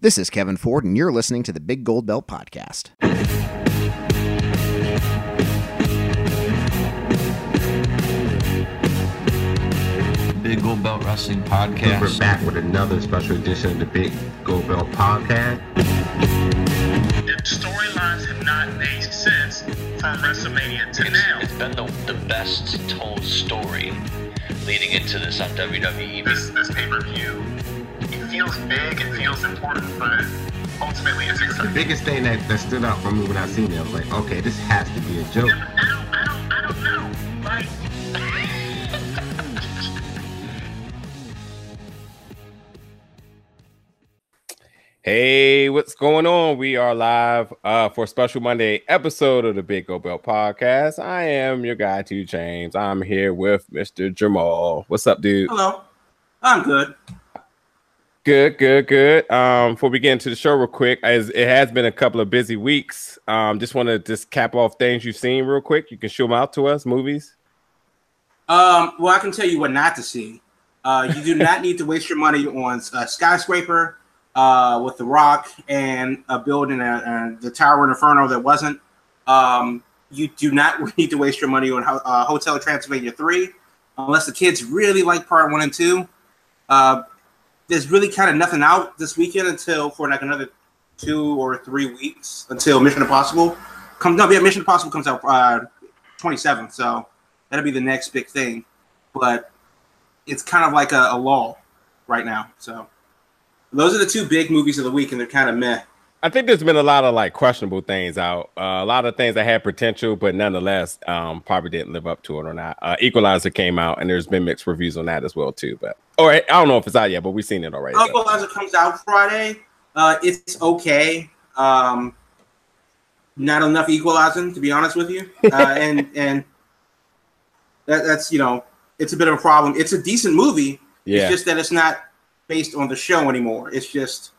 This is Kevin Ford, and you're listening to the Big Gold Belt Podcast. Big Gold Belt Wrestling Podcast. We're back with another special edition of the Big Gold Belt Podcast. The storylines have not made sense from WrestleMania to now. It's been the, the best told story leading into this on WWE. This this pay per view, it feels big, it feels important, but ultimately it's The biggest thing that, that stood out for me when I seen it, I was like, okay, this has to be a joke. I don't, I don't, I don't know. Like, Hey, what's going on? We are live uh, for a special Monday episode of the Big Gold Belt Podcast. I am your guy, Two Chains. I'm here with Mr. Jamal. What's up, dude? Hello. I'm good. Good, good, good. Um, before we get into the show, real quick, as it has been a couple of busy weeks, um, just want to just cap off things you've seen real quick. You can show them out to us, movies. Um, well, I can tell you what not to see. Uh, you do not need to waste your money on a skyscraper uh, with The Rock and a building uh, uh, the Tower Inferno that wasn't. Um, you do not need to waste your money on uh, Hotel Transylvania 3 unless the kids really like part one and two. There's really kind of nothing out this weekend until for like another two or three weeks until Mission Impossible comes. No, yeah, Mission Impossible comes out uh, 27th, so that'll be the next big thing. But it's kind of like a, a lull right now. So those are the two big movies of the week, and they're kind of meh. I think there's been a lot of like questionable things out. Uh, a lot of things that had potential, but nonetheless, um, probably didn't live up to it or not. Uh, Equalizer came out, and there's been mixed reviews on that as well too. But or I don't know if it's out yet, but we've seen it already. Equalizer comes out Friday. Uh, it's okay. Um, not enough equalizing, to be honest with you, uh, and and that, that's you know it's a bit of a problem. It's a decent movie. Yeah. It's just that it's not based on the show anymore. It's just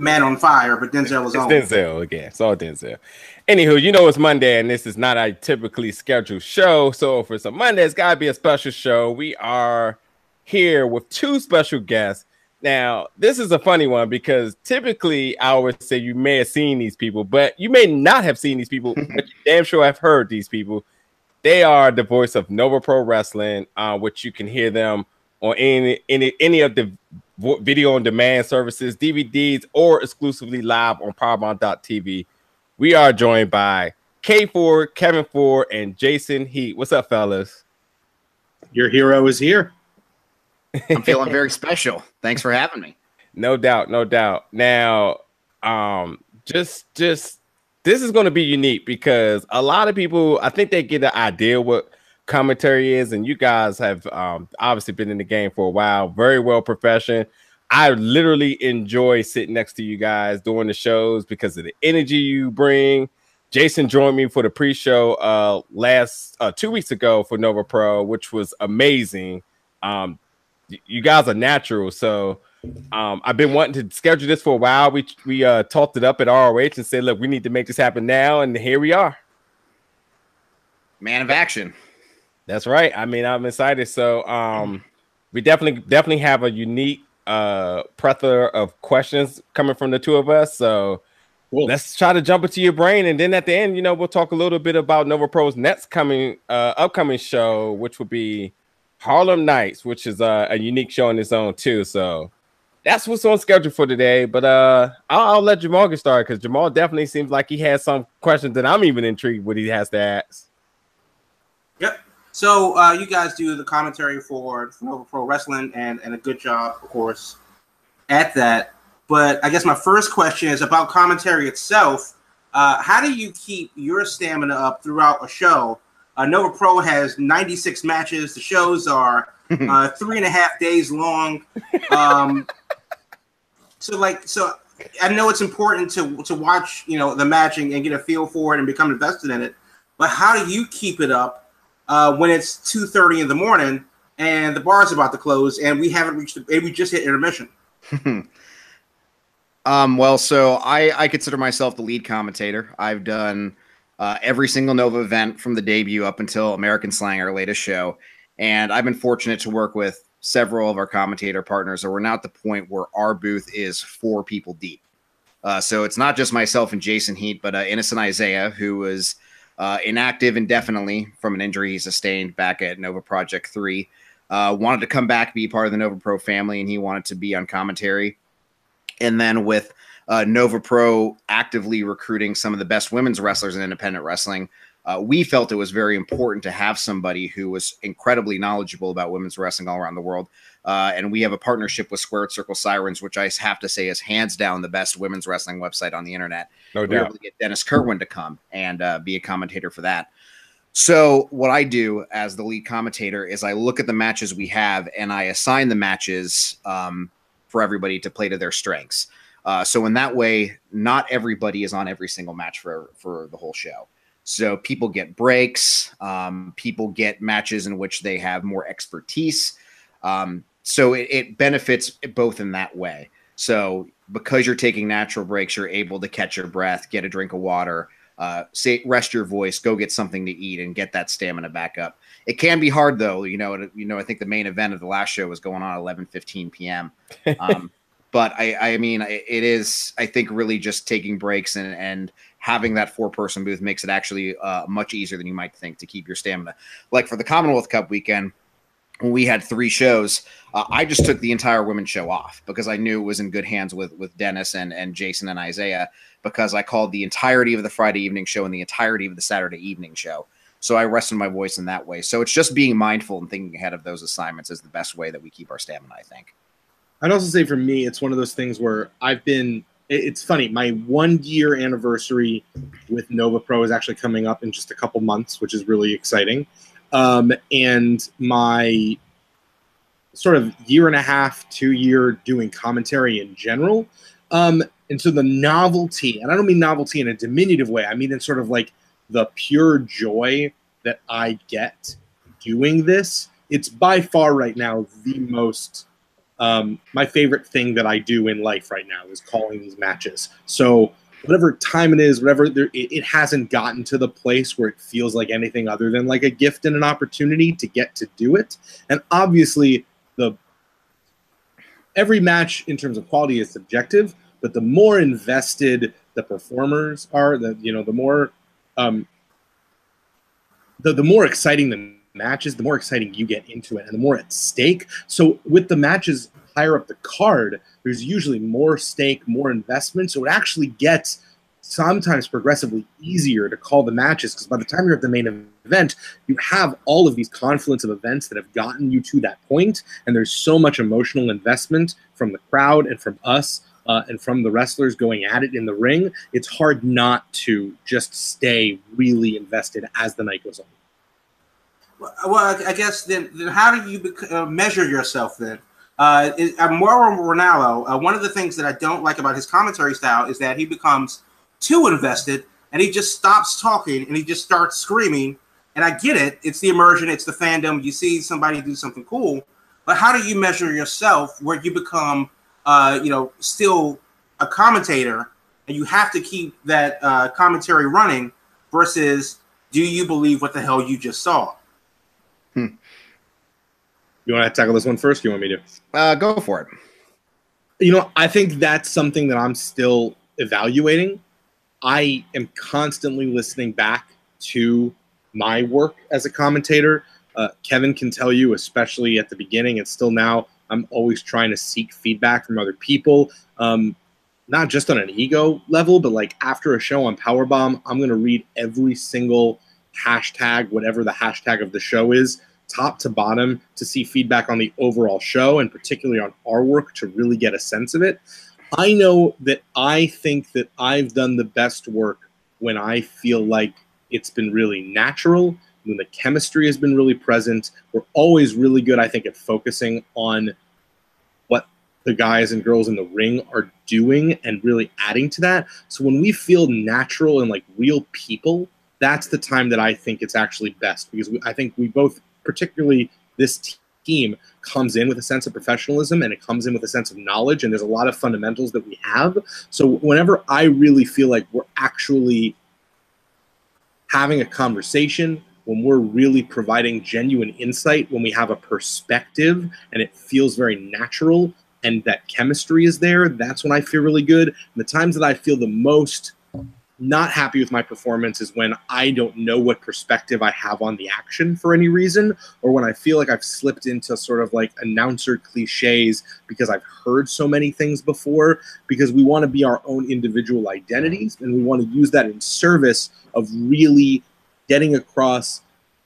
Man on Fire, but Denzel was It's on. Denzel again. It's all Denzel. Anywho, you know it's Monday, and this is not a typically scheduled show. So for some Monday, it's gotta be a special show. We are here with two special guests. Now, this is a funny one because typically I would say you may have seen these people, but you may not have seen these people, but you damn sure have heard these people. They are the voice of Nova Pro Wrestling, uh, which you can hear them on any any any of the video on demand services, DVDs, or exclusively live on Powerbomb.tv. We are joined by K Ford, Kevin Ford, and Jason Heat. What's up, fellas? Your hero is here. I'm feeling very special. Thanks for having me. No doubt, no doubt. Now, um, just just this is going to be unique because a lot of people, I think they get the idea what commentary is, and you guys have um, obviously been in the game for a while, very well profession. I literally enjoy sitting next to you guys doing the shows because of the energy you bring. Jason joined me for the pre-show uh last uh two weeks ago for Nova Pro, which was amazing. Um, you guys are natural, so um, I've been wanting to schedule this for a while. We we uh talked it up at ROH and said, look, we need to make this happen now, and here we are. Man of action. That's right. I mean, I'm excited. So um we definitely definitely have a unique uh plethora of questions coming from the two of us. So Cool. let's try to jump into your brain and then at the end, you know, we'll talk a little bit about Nova Pro's next coming uh upcoming show, which will be Harlem Nights, which is uh, a unique show in its own too. So that's what's on schedule for today. But uh I'll, I'll let Jamal get started because Jamal definitely seems like he has some questions that I'm even intrigued what he has to ask. Yep. So uh, you guys do the commentary for Nova Pro Wrestling, and and a good job, of course, at that. But I guess my first question is about commentary itself. Uh, how do you keep your stamina up throughout a show? Uh, Nova Pro has 96 matches. The shows are uh, three and a half days long. Um, so, like, so I know it's important to to watch, you know, the matching and get a feel for it and become invested in it. But how do you keep it up uh, when it's two thirty in the morning and the bar's about to close and we haven't reached the we just hit intermission? Um, well, so I, I consider myself the lead commentator. I've done uh, every single Nova event from the debut up until American Slang, our latest show. And I've been fortunate to work with several of our commentator partners, and we're now at the point where our booth is four people deep. Uh, so it's not just myself and Jason Heat, but uh, Innocent Isaiah, who was uh, inactive indefinitely from an injury he sustained back at Nova Project 3. Uh, wanted to come back, be part of the Nova Pro family, and he wanted to be on commentary. And then with uh, Nova Pro actively recruiting some of the best women's wrestlers in independent wrestling, uh, we felt it was very important to have somebody who was incredibly knowledgeable about women's wrestling all around the world. Uh, and we have a partnership with Squared Circle Sirens, which I have to say is hands down the best women's wrestling website on the internet. No we were doubt. able to get Dennis Kerwin to come and uh, be a commentator for that. So what I do as the lead commentator is I look at the matches we have and I assign the matches um, for everybody to play to their strengths. Uh, so in that way, not everybody is on every single match for for the whole show. So people get breaks. Um, people get matches in which they have more expertise. Um, so it, it benefits both in that way. So because you're taking natural breaks, you're able to catch your breath, get a drink of water, uh, say rest your voice, go get something to eat, and get that stamina back up. It can be hard though. You know, it- you know. I think the main event of the last show was going on at 11, 15 p.m. Um, but I, I mean, it is. I think really just taking breaks and and having that four person booth makes it actually uh, much easier than you might think to keep your stamina. Like for the Commonwealth Cup weekend, when we had three shows, uh, I just took the entire women's show off because I knew it was in good hands with with Dennis and and Jason and Isaiah because I called the entirety of the Friday evening show and the entirety of the Saturday evening show. So I rested my voice in that way. So it's just being mindful and thinking ahead of those assignments is the best way that we keep our stamina. I think. I'd also say for me, it's one of those things where I've been. It's funny. My one year anniversary with Nova Pro is actually coming up in just a couple months, which is really exciting. Um, and my sort of year and a half, two year doing commentary in general. Um, and so the novelty, and I don't mean novelty in a diminutive way, I mean in sort of like the pure joy that I get doing this. It's by far right now the most um, my favorite thing that I do in life right now is calling these matches. So whatever time it is, whatever there, it, it hasn't gotten to the place where it feels like anything other than like a gift and an opportunity to get to do it. And obviously, the every match in terms of quality is subjective, but the more invested the performers are, the you know, the more um, the the more exciting the matches, the more exciting you get into it, and the more at stake. So with the matches higher up the card, there's usually more stake, more investment. So it actually gets sometimes progressively easier to call the matches because by the time you're at the main event, you have all of these confluence of events that have gotten you to that point, and there's so much emotional investment from the crowd and from us. Uh, and from the wrestlers going at it in the ring, it's hard not to just stay really invested as the night goes on. Well, I guess then, then how do you uh, measure yourself then? Uh, uh, Mauro Ranallo, uh, one of the things that I don't like about his commentary style is that he becomes too invested and he just stops talking and he just starts screaming. And I get it; it's the immersion, it's the fandom. You see somebody do something cool, but how do you measure yourself where you become, uh, you know, still a commentator and you have to keep that uh, commentary running versus do you believe what the hell you just saw? You want to tackle this one first? You want me to? Uh, go for it. You know, I think that's something that I'm still evaluating. I am constantly listening back to my work as a commentator. Uh, Kevin can tell you, especially at the beginning and still now, I'm always trying to seek feedback from other people. Um, not just on an ego level, but like after a show on Powerbomb, I'm going to read every single hashtag, whatever the hashtag of the show is, top to bottom to see feedback on the overall show and particularly on our work to really get a sense of it. I know that I think that I've done the best work when I feel like it's been really natural, when the chemistry has been really present. We're always really good, I think, at focusing on what the guys and girls in the ring are doing and really adding to that. So when we feel natural and like real people, that's the time that I think it's actually best because we, I think we both, particularly this team, comes in with a sense of professionalism and it comes in with a sense of knowledge and there's a lot of fundamentals that we have. So whenever I really feel like we're actually having a conversation, when we're really providing genuine insight, when we have a perspective and it feels very natural and that chemistry is there, that's when I feel really good. And the times that I feel the most not happy with my performance is when I don't know what perspective I have on the action for any reason, or when I feel like I've slipped into sort of like announcer cliches because I've heard so many things before, because we want to be our own individual identities and we want to use that in service of really getting across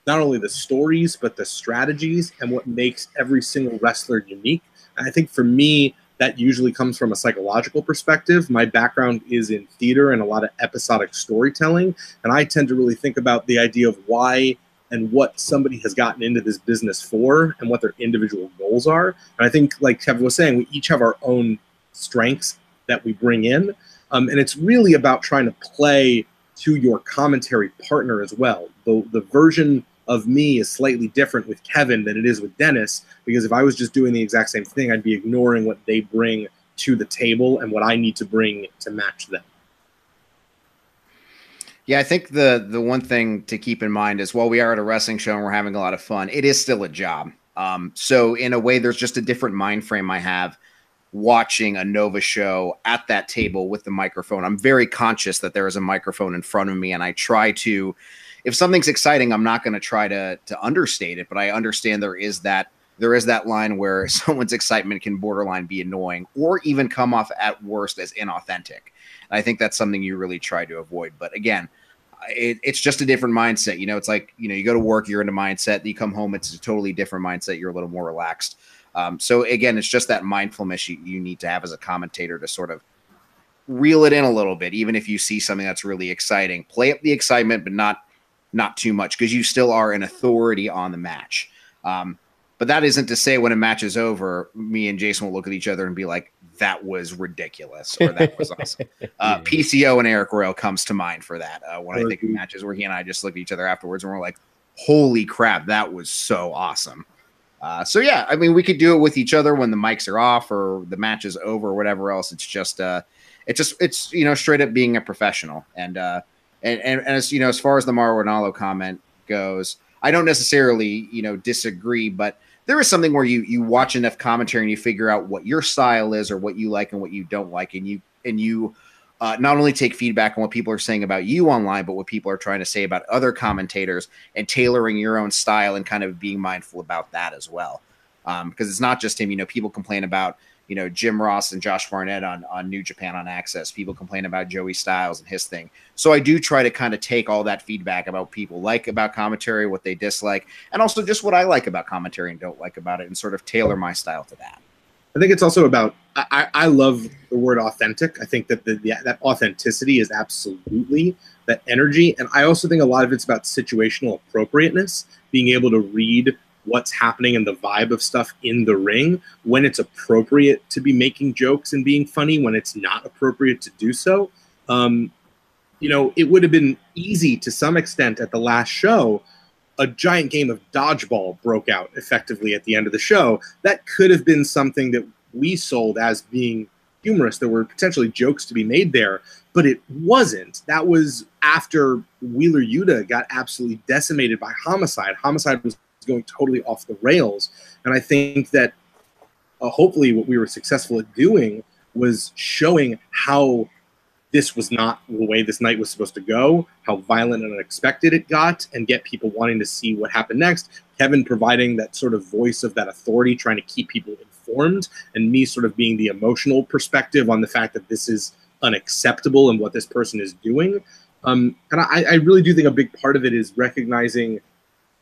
not only the stories, but the strategies and what makes every single wrestler unique. And I think for me, that usually comes from a psychological perspective. My background is in theater and a lot of episodic storytelling. And I tend to really think about the idea of why and what somebody has gotten into this business for and what their individual goals are. And I think, like Kevin was saying, we each have our own strengths that we bring in. Um, and it's really about trying to play to your commentary partner as well. The, the version of me is slightly different with Kevin than it is with Dennis because if I was just doing the exact same thing, I'd be ignoring what they bring to the table and what I need to bring to match them. Yeah, I think the the one thing to keep in mind is while we are at a wrestling show and we're having a lot of fun, it is still a job. Um, so in a way, there's just a different mind frame I have watching a Nova show at that table with the microphone. I'm very conscious that there is a microphone in front of me, and I try to if something's exciting, I'm not going to try to to understate it, but I understand there is that there is that line where someone's excitement can borderline be annoying or even come off at worst as inauthentic. And I think that's something you really try to avoid. But again, it, it's just a different mindset. You know, it's like you know, you go to work, you're in a mindset. You come home, it's a totally different mindset. You're a little more relaxed. Um, so again, it's just that mindfulness you, you need to have as a commentator to sort of reel it in a little bit, even if you see something that's really exciting. Play up the excitement, but not not too much because you still are an authority on the match. Um, but that isn't to say when a match is over, me and Jason will look at each other and be like, "That was ridiculous," or "That was awesome." Uh, PCO and Eric Royal comes to mind for that. Uh, when I think of matches where he and I just look at each other afterwards and we're like, "Holy crap, that was so awesome!" Uh, so yeah, I mean, we could do it with each other when the mics are off or the match is over or whatever else. It's just, uh, it's just, it's you know, straight up being a professional and. And, and, and as you know, as far as the Mauro Ranallo comment goes, I don't necessarily, you know, disagree, but there is something where you you watch enough commentary and you figure out what your style is or what you like and what you don't like, and you and you uh, not only take feedback on what people are saying about you online, but what people are trying to say about other commentators and tailoring your own style and kind of being mindful about that as well. Um, because it's not just him. You know, people complain about you know Jim Ross and Josh Barnett on on New Japan on AXS. People complain about Joey Styles and his thing. So I do try to kind of take all that feedback about people like about commentary, what they dislike, and also just what I like about commentary and don't like about it, and sort of tailor my style to that. I think it's also about I, I love the word authentic. I think that the, the, that authenticity is absolutely that energy, and I also think a lot of it's about situational appropriateness, being able to read what's happening and the vibe of stuff in the ring when it's appropriate to be making jokes and being funny when it's not appropriate to do so. Um, you know it would have been easy to some extent at the last show a giant game of dodgeball broke out effectively at the end of the show. That could have been something that we sold as being humorous. There were potentially jokes to be made there but it wasn't. That was after wheeler yuta got absolutely decimated by homicide. Homicide was going totally off the rails. And I think that uh, hopefully what we were successful at doing was showing how this was not the way this night was supposed to go, how violent and unexpected it got, and get people wanting to see what happened next. Kevin providing that sort of voice of that authority, trying to keep people informed, and me sort of being the emotional perspective on the fact that this is unacceptable and what this person is doing. Um, and I, I really do think a big part of it is recognizing –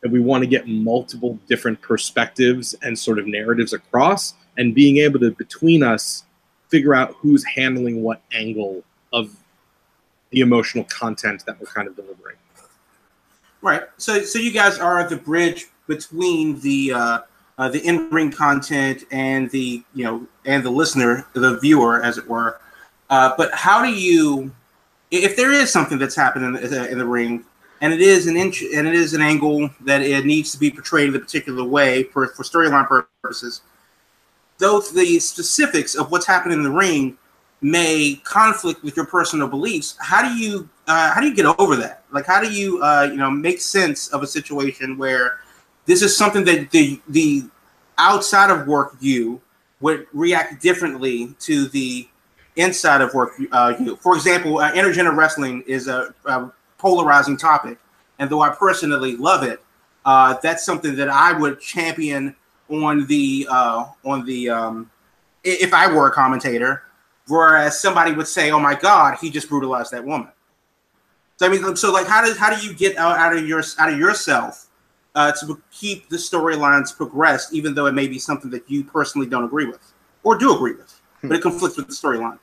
and we want to get multiple different perspectives and sort of narratives across and being able to between us figure out who's handling what angle of the emotional content that we're kind of delivering. Right. So so you guys are the bridge between the uh, uh, the in-ring content and the you know and the listener the viewer as it were. Uh, but how do you if there is something that's happening in the, in the ring and it is an inch and it is an angle that it needs to be portrayed in a particular way for, for storyline purposes. Though the specifics of what's happening in the ring may conflict with your personal beliefs, how do you uh, how do you get over that? Like, how do you uh, you know make sense of a situation where this is something that the the outside of work you would react differently to the inside of work uh, you. For example, uh, intergender wrestling is a, a polarizing topic, and though I personally love it, uh, that's something that I would champion on the uh, on the um, if I were a commentator. Whereas somebody would say, "Oh my God, he just brutalized that woman." So I mean, so like, how does how do you get out, out of your out of yourself uh, to keep the storylines progressed, even though it may be something that you personally don't agree with or do agree with, but it conflicts with the storyline?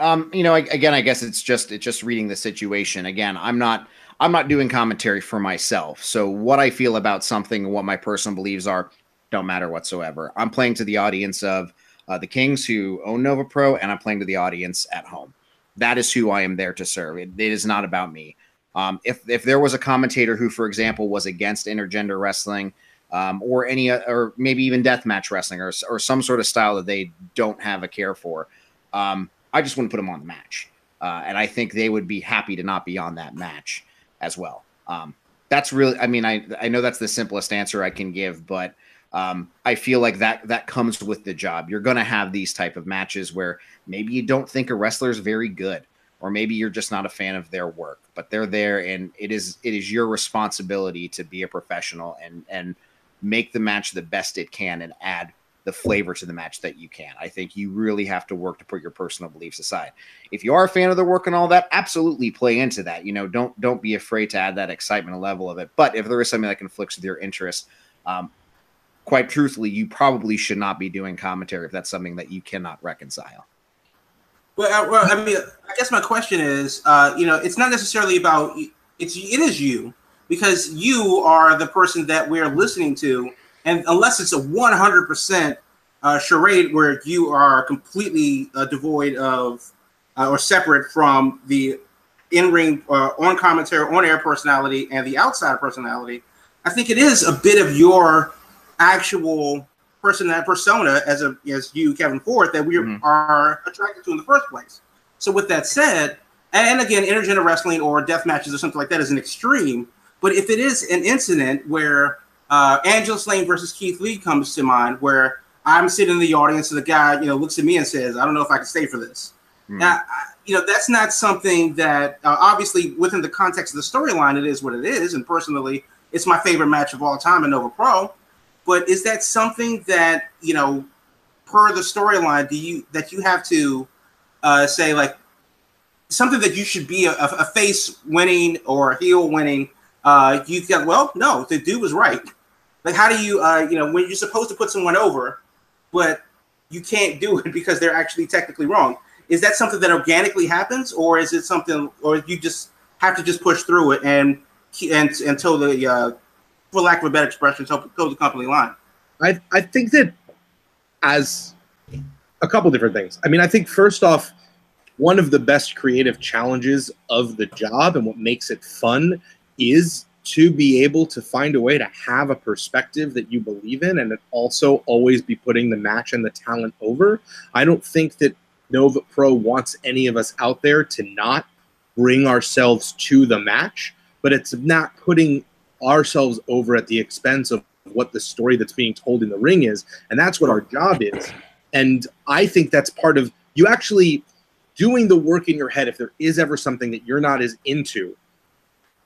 Um, you know, I, again, I guess it's just it's just reading the situation. Again, I'm not I'm not doing commentary for myself. So what I feel about something and what my personal beliefs are don't matter whatsoever. I'm playing to the audience of uh, the Kings who own Nova Pro, and I'm playing to the audience at home. That is who I am there to serve. It, it is not about me. Um, if if there was a commentator who, for example, was against intergender wrestling, um, or any or maybe even deathmatch wrestling, or or some sort of style that they don't have a care for, um, I just wouldn't put them on the match. Uh, and I think they would be happy to not be on that match as well. Um, that's really, I mean, I I know that's the simplest answer I can give, but um, I feel like that that comes with the job. You're going to have these type of matches where maybe you don't think a wrestler is very good, or maybe you're just not a fan of their work, but they're there, and it is it is your responsibility to be a professional and and make the match the best it can and add the flavor to the match that you can. I think you really have to work to put your personal beliefs aside. If you are a fan of the work and all that, absolutely play into that. You know, don't don't be afraid to add that excitement level of it. But if there is something that conflicts with your interest, um, quite truthfully, you probably should not be doing commentary if that's something that you cannot reconcile. Well, uh, well, I mean, I guess my question is, uh, you know, it's not necessarily about it's it is you because you are the person that we're listening to, and unless it's a one hundred percent uh, charade where you are completely uh, devoid of uh, or separate from the in-ring uh, on commentary, on-air personality, and the outside personality, I think it is a bit of your actual person that persona as a as you Kevin Ford that we Mhm. are attracted to in the first place. So with that said, and again, intergender wrestling or death matches or something like that is an extreme. But if it is an incident where uh, Angela Slane versus Keith Lee comes to mind, where I'm sitting in the audience and the guy you know looks at me and says, "I don't know if I can stay for this." Hmm. Now, I- you know, that's not something that uh, obviously within the context of the storyline, it is what it is. And personally, it's my favorite match of all time in Nova Pro. But is that something that you know, per the storyline, do you that you have to uh, say like something that you should be a, a face winning or a heel winning? Uh, you got well, no, the dude was right. Like, how do you, uh, you know, when you're supposed to put someone over, but you can't do it because they're actually technically wrong? Is that something that organically happens, or is it something, or you just have to just push through it and and until the, uh, for lack of a better expression, until the company line? I I think that as a couple different things. I mean, I think first off, one of the best creative challenges of the job and what makes it fun is to be able to find a way to have a perspective that you believe in and also always be putting the match and the talent over. I don't think that Nova Pro wants any of us out there to not bring ourselves to the match, but it's not putting ourselves over at the expense of what the story that's being told in the ring is. And that's what our job is. And I think that's part of you actually doing the work in your head if there is ever something that you're not as into,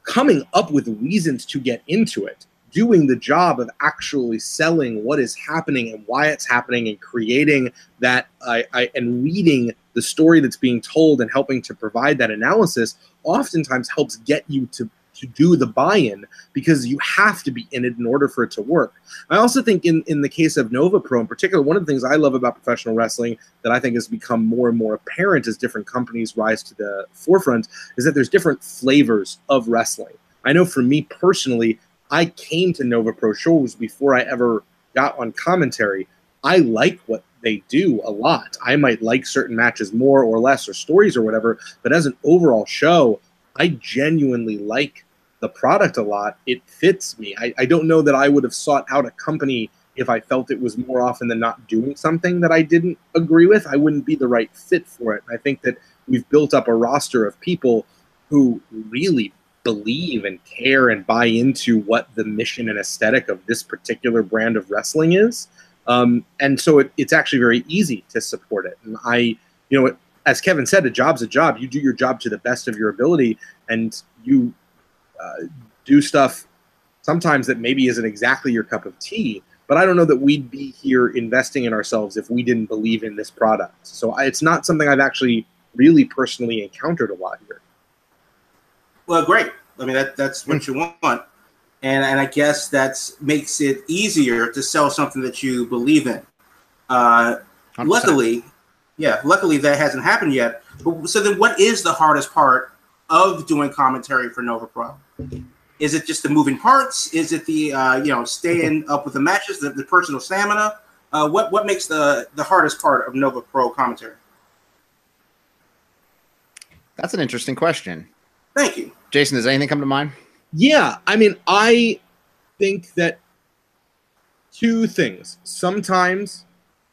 coming up with reasons to get into it, doing the job of actually selling what is happening and why it's happening and creating that I, I, and reading the story that's being told and helping to provide that analysis oftentimes helps get you to to do the buy-in because you have to be in it in order for it to work. I also think in, in the case of Nova Pro in particular, one of the things I love about professional wrestling that I think has become more and more apparent as different companies rise to the forefront is that there's different flavors of wrestling. I know for me personally, I came to Nova Pro shows before I ever got on commentary. I like what they do a lot. I might like certain matches more or less or stories or whatever, but as an overall show, I genuinely like the product a lot. It fits me. I, I don't know that I would have sought out a company if I felt it was more often than not doing something that I didn't agree with. I wouldn't be the right fit for it. And I think that we've built up a roster of people who really believe and care and buy into what the mission and aesthetic of this particular brand of wrestling is. Um, and so it, it's actually very easy to support it. And I, you know, as Kevin said, a job's a job. You do your job to the best of your ability, and you uh, do stuff sometimes that maybe isn't exactly your cup of tea. But I don't know that we'd be here investing in ourselves if we didn't believe in this product. So I, it's not something I've actually really personally encountered a lot here. Well, great. I mean, that that's what you want, and and I guess that makes it easier to sell something that you believe in. Uh, luckily, yeah, luckily that hasn't happened yet. But, so then, what is the hardest part of doing commentary for Nova Pro? Is it just the moving parts? Is it the uh, you know staying up with the matches, the, the personal stamina? Uh, what what makes the the hardest part of Nova Pro commentary? That's an interesting question. Thank you. Jason, does anything come to mind? Yeah, I mean, I think that two things. Sometimes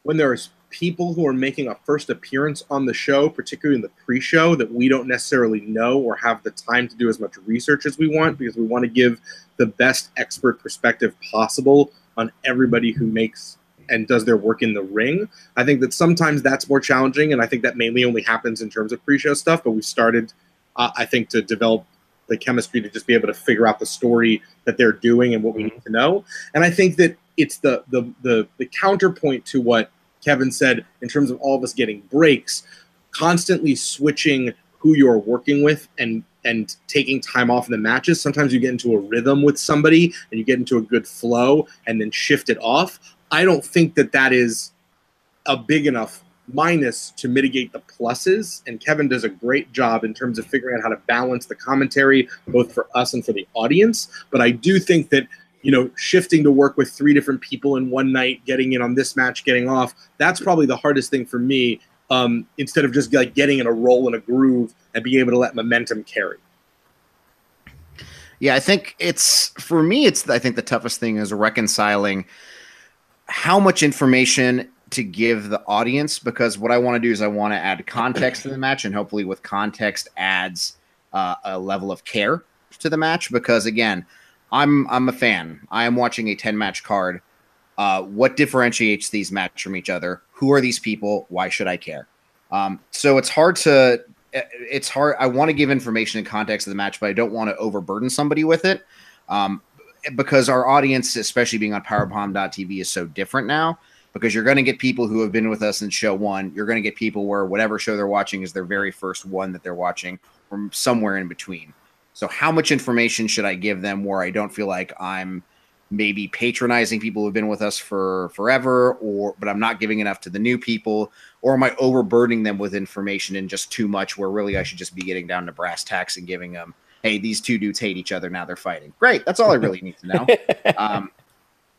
when there's people who are making a first appearance on the show, particularly in the pre-show, that we don't necessarily know or have the time to do as much research as we want because we want to give the best expert perspective possible on everybody who makes and does their work in the ring. I think that sometimes that's more challenging, and I think that mainly only happens in terms of pre-show stuff. But we started, uh, I think, to develop the chemistry to just be able to figure out the story that they're doing and what we need to know. And I think that it's the the the, the counterpoint to what Kevin said in terms of all of us getting breaks, constantly switching who you're working with and and taking time off in the matches. Sometimes you get into a rhythm with somebody and you get into a good flow and then shift it off. I don't think that that is a big enough minus to mitigate the pluses. And Kevin does a great job in terms of figuring out how to balance the commentary, both for us and for the audience. But I do think that, you know, shifting to work with three different people in one night, getting in on this match, getting off, that's probably the hardest thing for me. Um, instead of just like getting in a roll and a groove and being able to let momentum carry. Yeah, I think it's for me. It's I think the toughest thing is reconciling how much information to give the audience because what I want to do is I want to add context to the match and hopefully with context adds uh, a level of care to the match because again, I'm I'm a fan. I am watching a 10 match card. Uh, what differentiates these matches from each other? Who are these people? Why should I care? Um, so it's hard to it's hard. I want to give information and context of the match, but I don't want to overburden somebody with it. Um, because our audience, especially being on powerbomb.tv, is so different now. Because you're going to get people who have been with us in show one. You're going to get people where whatever show they're watching is their very first one that they're watching, from somewhere in between. So, how much information should I give them where I don't feel like I'm maybe patronizing people who've been with us for forever, or but I'm not giving enough to the new people, or am I overburdening them with information and just too much? Where really I should just be getting down to brass tacks and giving them hey, these two dudes hate each other. Now they're fighting. Great. That's all I really need to know. Um,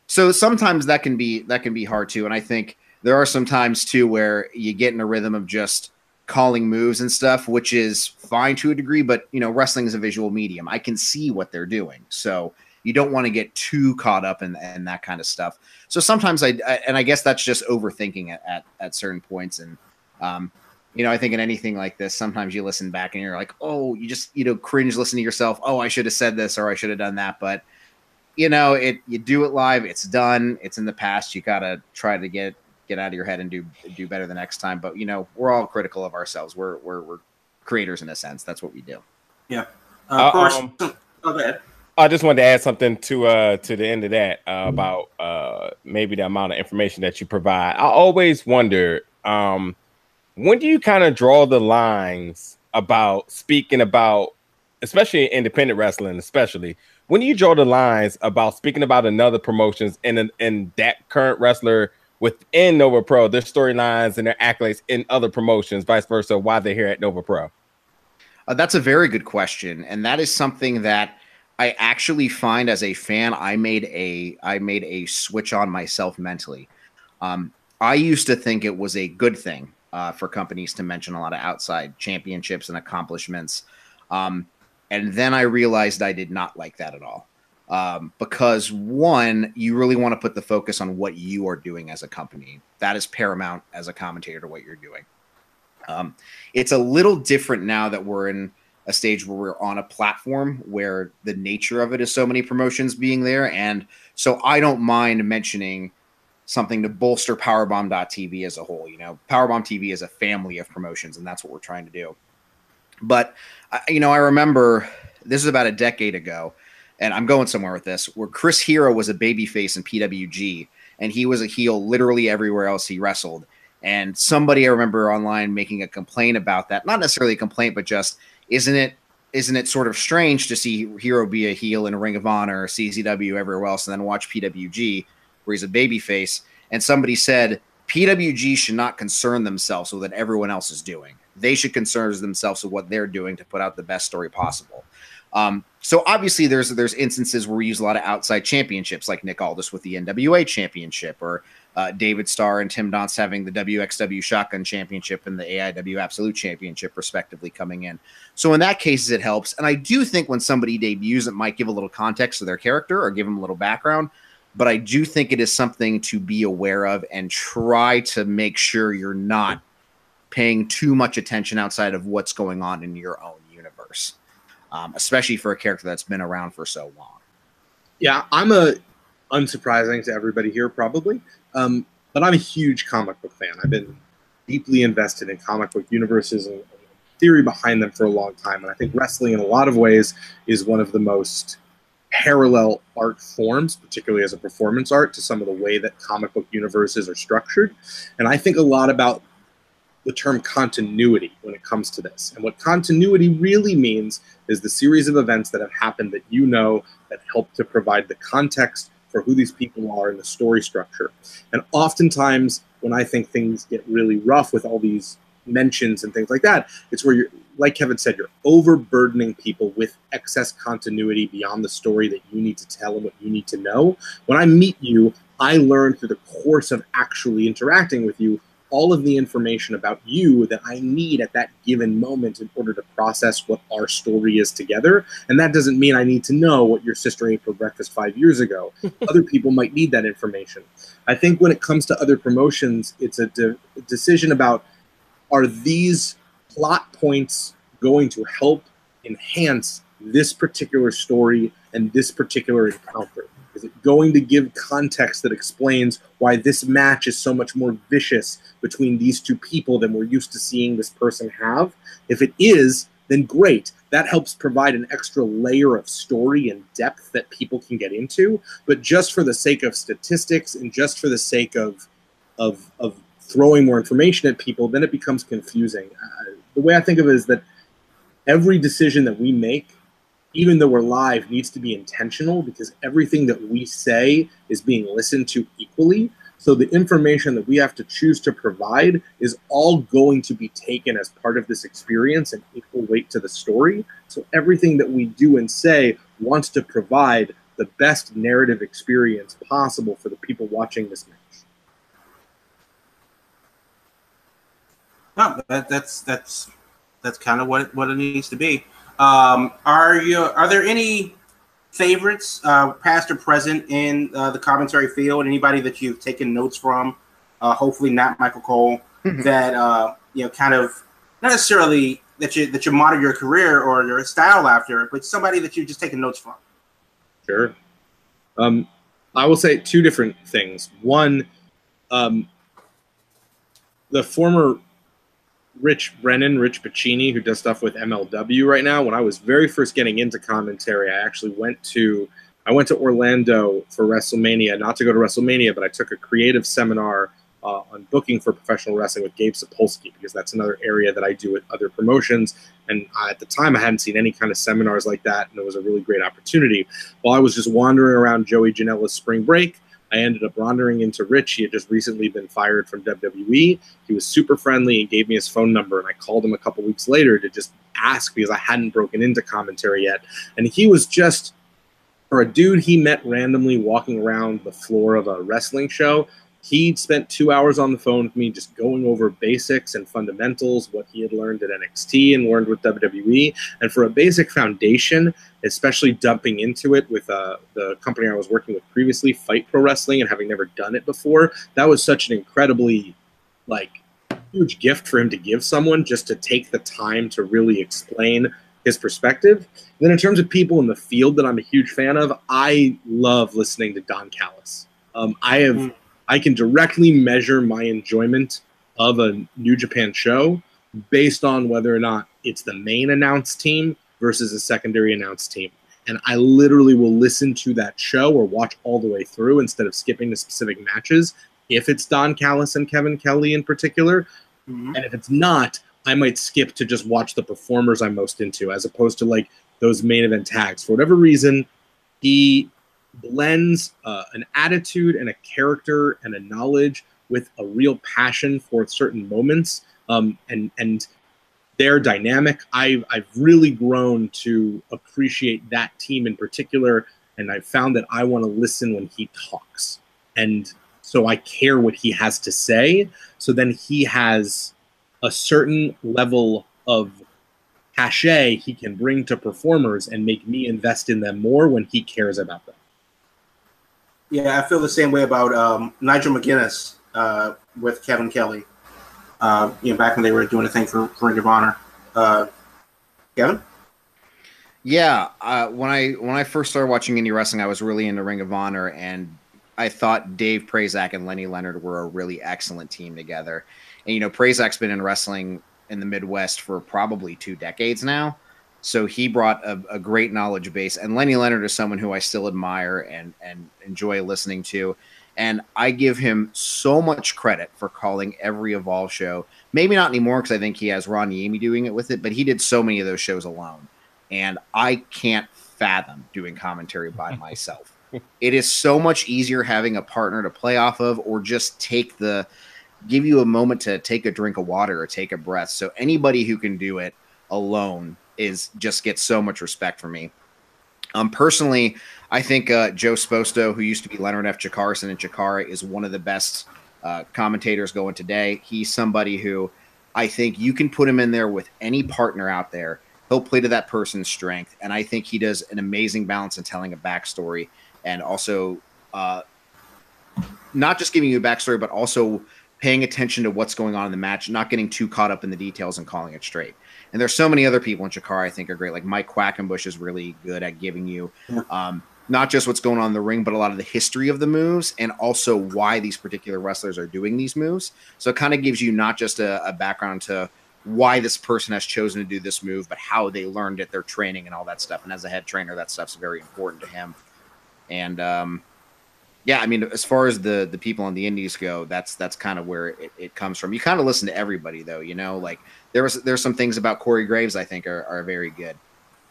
so sometimes that can be that can be hard too. And I think there are some times too where you get in a rhythm of just calling moves and stuff, which is fine to a degree. But you know, wrestling is a visual medium. I can see what they're doing, so you don't want to get too caught up in, in that kind of stuff. So sometimes I, I and I guess that's just overthinking at at, at certain points and. Um, you know, I think in anything like this, sometimes you listen back and you're like, oh, you just, you know, cringe listen to yourself. Oh, I should have said this or I should have done that. But, you know, it, you do it live, it's done, it's in the past. You got to try to get, get out of your head and do, do better the next time. But, you know, we're all critical of ourselves. We're, we're, we're creators in a sense. That's what we do. Yeah. Uh, of course. um, oh, go ahead. I just wanted to add something to uh to the end of that uh, about uh maybe the amount of information that you provide. I always wonder um when do you kind of draw the lines about speaking about especially independent wrestling especially when do you draw the lines about speaking about another promotions and and that current wrestler within Nova Pro their storylines and their accolades in other promotions vice versa why they're here at Nova Pro Uh, that's a very good question, and that is something that I actually find as a fan. I made a I made a switch on myself mentally. Um, I used to think it was a good thing uh, for companies to mention a lot of outside championships and accomplishments, um, and then I realized I did not like that at all. Um, because one, you really want to put the focus on what you are doing as a company. That is paramount as a commentator to what you're doing. Um, it's a little different now that we're in a stage where we're on a platform where the nature of it is so many promotions being there. And so I don't mind mentioning something to bolster powerbomb.tv as a whole. You know, Powerbomb TV is a family of promotions, and that's what we're trying to do. But, I- you know, I remember this is about a decade ago, and I'm going somewhere with this, where Chris Hero was a babyface in PWG, and he was a heel literally everywhere else he wrestled. And somebody I remember online making a complaint about that, not necessarily a complaint, but just isn't it isn't it sort of strange to see Hero be a heel in a Ring of Honor, CZW, everywhere else, and then watch PWG where he's a babyface? And somebody said PWG should not concern themselves with what everyone else is doing. They should concern themselves with what they're doing to put out the best story possible. Um, so obviously, there's there's instances where we use a lot of outside championships, like Nick Aldis with the NWA championship, or uh, David Starr and Tim Donst having the WXW Shotgun Championship and the AIW Absolute Championship, respectively, coming in. So in that case, it helps. And I do think when somebody debuts, it might give a little context to their character or give them a little background. But I do think it is something to be aware of and try to make sure you're not paying too much attention outside of what's going on in your own universe, um, especially for a character that's been around for so long. yeah, I'm a unsurprising to everybody here probably, um, but I'm a huge comic book fan. I've been deeply invested in comic book universes and, and theory behind them for a long time, and I think wrestling in a lot of ways is one of the most parallel art forms, particularly as a performance art, to some of the way that comic book universes are structured. And I think a lot about the term continuity when it comes to this. And what continuity really means is the series of events that have happened that you know that help to provide the context for who these people are in the story structure. And oftentimes, when I think things get really rough with all these mentions and things like that, it's where you're, like Kevin said, you're overburdening people with excess continuity beyond the story that you need to tell and what you need to know. When I meet you, I learn through the course of actually interacting with you all of the information about you that I need at that given moment in order to process what our story is together. And that doesn't mean I need to know what your sister ate for breakfast five years ago. other people might need that information. I think when it comes to other promotions, it's a de- decision about are these plot points going to help enhance this particular story and this particular encounter? Going to give context that explains why this match is so much more vicious between these two people than we're used to seeing this person have? If it is, then great. That helps provide an extra layer of story and depth that people can get into. But just for the sake of statistics and just for the sake of of of throwing more information at people, then it becomes confusing. Uh, the way I think of it is that every decision that we make even though we're live, needs to be intentional because everything that we say is being listened to equally. So the information that we have to choose to provide is all going to be taken as part of this experience and equal weight to the story. So everything that we do and say wants to provide the best narrative experience possible for the people watching this match. No, that, that's that's that's kind of what what it needs to be. Um, are you? Are there any favorites, uh, past or present, in uh, the commentary field? Anybody that you've taken notes from? Uh, hopefully, not Michael Cole. that uh, you know, kind of not necessarily that you that you model your career or your style after, but somebody that you've just taken notes from. Sure. Um, I will say two different things. One, um, the former Rich Brennan, Rich Bocchini, who does stuff with MLW right now. When I was very first getting into commentary, I actually went to I went to Orlando for WrestleMania, not to go to WrestleMania, but I took a creative seminar uh, on booking for professional wrestling with Gabe Sapolsky because that's another area that I do with other promotions. And I, at the time, I hadn't seen any kind of seminars like that, and it was a really great opportunity. While I was just wandering around Joey Janela's spring break, I ended up wandering into Rich. He had just recently been fired from WWE. He was super friendly and gave me his phone number. And I called him a couple weeks later to just ask because I hadn't broken into commentary yet. And he was just, for a dude he met randomly walking around the floor of a wrestling show, he spent two hours on the phone with me just going over basics and fundamentals, what he had learned at NXT and learned with WWE. And for a basic foundation, especially dumping into it with uh, the company I was working with previously, Fight Pro Wrestling, and having never done it before, that was such an incredibly like huge gift for him to give someone just to take the time to really explain his perspective. Then, in terms of people in the field that I'm a huge fan of, I love listening to Don Callis. Um, I have, Mm. I can directly measure my enjoyment of a New Japan show based on whether or not it's the main announced team versus a secondary announced team. And I literally will listen to that show or watch all the way through instead of skipping the specific matches if it's Don Callis and Kevin Kelly in particular. Mhm. And if it's not, I might skip to just watch the performers I'm most into as opposed to like those main event tags. For whatever reason, he blends uh, an attitude and a character and a knowledge with a real passion for certain moments um, and and their dynamic. I've I've really grown to appreciate that team in particular, and I've found that I want to listen when he talks, and so I care what he has to say. So then he has a certain level of cachet he can bring to performers and make me invest in them more when he cares about them. Yeah, I feel the same way about um, Nigel McGuinness uh, with Kevin Kelly. Uh, you know, back when they were doing a thing for, for Ring of Honor. Uh, Kevin? Yeah, uh, when I when I first started watching indie wrestling, I was really into Ring of Honor, and I thought Dave Prazak and Lenny Leonard were a really excellent team together. And you know, Prazak's been in wrestling in the Midwest for probably two decades now, so he brought a, a great knowledge base. And Lenny Leonard is someone who I still admire and and enjoy listening to. And I give him so much credit for calling every Evolve show. Maybe not anymore because I think he has Ron Niemi doing it with it, but he did so many of those shows alone and I can't fathom doing commentary by myself. it is so much easier having a partner to play off of or just take the give you a moment to take a drink of water or take a breath. So anybody who can do it alone is just gets so much respect from me. Um, personally, I think uh, Joe Sposto, who used to be Leonard F. Chikarason and Chikara, is one of the best uh, commentators going today. He's somebody who I think you can put him in there with any partner out there he'll play to that person's strength and i think he does an amazing balance in telling a backstory and also uh, not just giving you a backstory but also paying attention to what's going on in the match not getting too caught up in the details and calling it straight and there's so many other people in Chikara I think are great like Mike Quackenbush is really good at giving you um, not just what's going on in the ring but a lot of the history of the moves and also why these particular wrestlers are doing these moves so it kind of gives you not just a, a background to why this person has chosen to do this move, but how they learned it, their training, and all that stuff. And as a head trainer, that stuff's very important to him. And um, yeah, I mean, as far as the the people on the indies go, that's that's kind of where it, it comes from. You kind of listen to everybody, though. You know, like there was there's some things about Corey Graves I think are, are very good.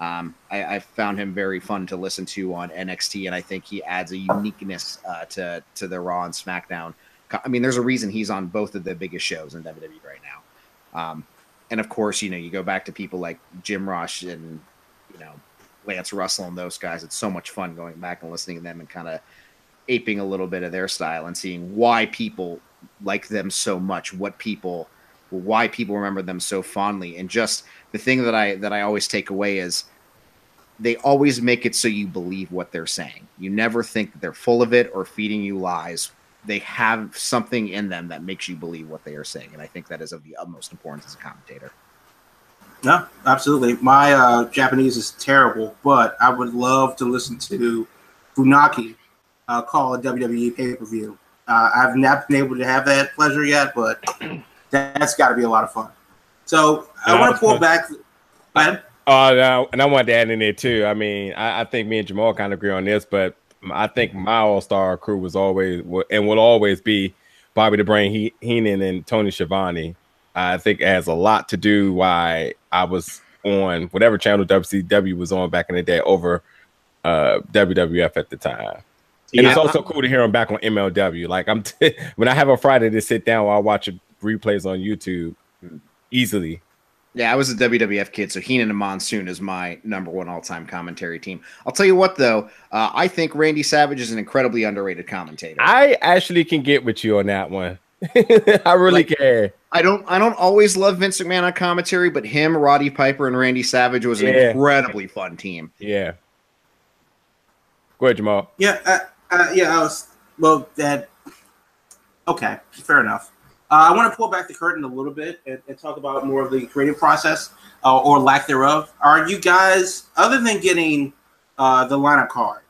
Um, I, I found him very fun to listen to on NXT, and I think he adds a uniqueness uh, to to the Raw and SmackDown. I mean, there's a reason he's on both of the biggest shows in WWE right now. Um, and of course, you know, you go back to people like Jim Ross and you know Lance Russell and those guys. It's so much fun going back and listening to them and kind of aping a little bit of their style and seeing why people like them so much, what people, why people remember them so fondly, and just the thing that I that I always take away is they always make it so you believe what they're saying. You never think they're full of it or feeding you lies they have something in them that makes you believe what they are saying, and I think that is of the utmost importance as a commentator. No, absolutely. My uh, Japanese is terrible, but I would love to listen to Funaki uh, call a WWE pay per view. Uh, I've not been able to have that pleasure yet, but that's got to be a lot of fun. So I want to pull back. Uh, and I wanted to add in there too. I mean, I, I think me and Jamal kind of agree on this, but I think my All Star crew was always and will always be Bobby the Brain he- Heenan and Tony Schiavone. I think it has a lot to do why I was on whatever channel WCW was on back in the day over uh, WWF at the time. And it's Yeah. also cool to hear him back on MLW. Like I'm t- when I have a Friday to sit down while I watch replays on YouTube easily. Yeah, I was a WWF kid, so Heenan and Monsoon is my number one all-time commentary team. I'll tell you what, though, uh, I think Randy Savage is an incredibly underrated commentator. I actually can get with you on that one. I really Like- can. I don't I don't always love Vince McMahon on commentary, but him, Roddy Piper, and Randy Savage was an Yeah. incredibly fun team. Yeah. Go ahead, Jamal. Yeah, uh, yeah. I was well. That okay, fair enough. Uh, I want to pull back the curtain a little bit and, and talk about more of the creative process uh, or lack thereof. Are you guys, other than getting uh, the lineup card,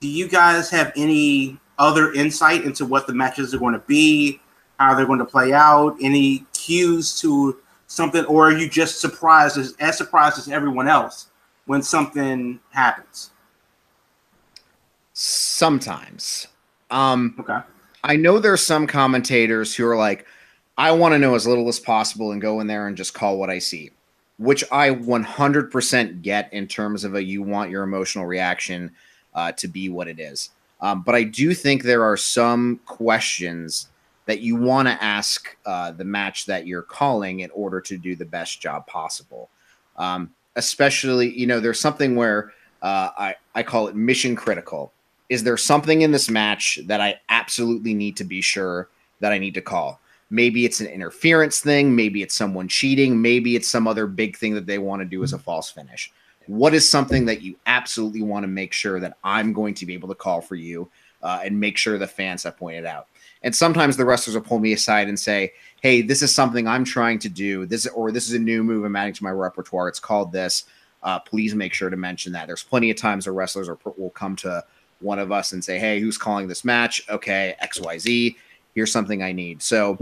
do you guys have any other insight into what the matches are going to be, how they're going to play out, any cues to something, or are you just surprised as, as surprised as everyone else when something happens? Sometimes. Um, Okay. I know there's some commentators who are like, I want to know as little as possible and go in there and just call what I see, which I 100% get in terms of a you want your emotional reaction uh, to be what it is. Um, but I do think there are some questions that you want to ask uh, the match that you're calling in order to do the best job possible. Um, especially, you know, there's something where uh, I, I call it mission critical is there something in this match that I absolutely need to be sure that I need to call? Maybe it's an interference thing, maybe it's someone cheating, maybe it's some other big thing that they want to do as a false finish. What is something that you absolutely want to make sure that I'm going to be able to call for you uh, and make sure the fans have pointed out? And sometimes the wrestlers will pull me aside and say, "Hey, this is something I'm trying to do. This or this is a new move I'm adding to my repertoire. It's called this. Uh, please make sure to mention that." There's plenty of times where wrestlers are, will come to one of us and say, "Hey, who's calling this match?" Okay, X Y Z. Here's something I need. So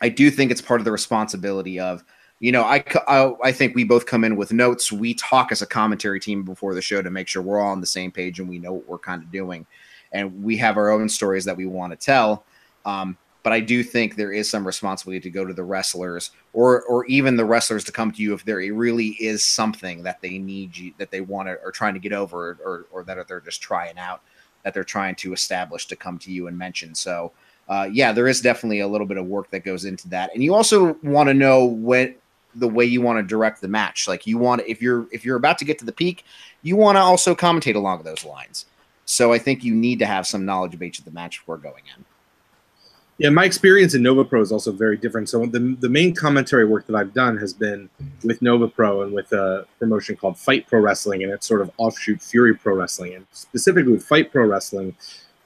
I do think it's part of the responsibility of you know I, I I think we both come in with notes. We talk as a commentary team before the show to make sure we're all on the same page and we know what we're kind of doing, and we have our own stories that we want to tell. Um, but I do think there is some responsibility to go to the wrestlers or or even the wrestlers to come to you if there really is something that they need you that they want to or trying to get over or or that they're just trying out that they're trying to establish to come to you and mention. So uh, yeah, there is definitely a little bit of work that goes into that, and you also want to know what the way you want to direct the match. Like you want if you're if you're about to get to the peak, you want to also commentate along those lines. So I think you need to have some knowledge of each of the match before going in. Yeah, my experience in Nova Pro is also very different. So the, the main commentary work that I've done has been with Nova Pro and with a promotion called Fight Pro Wrestling and its sort of offshoot Fury Pro Wrestling. And specifically with Fight Pro Wrestling,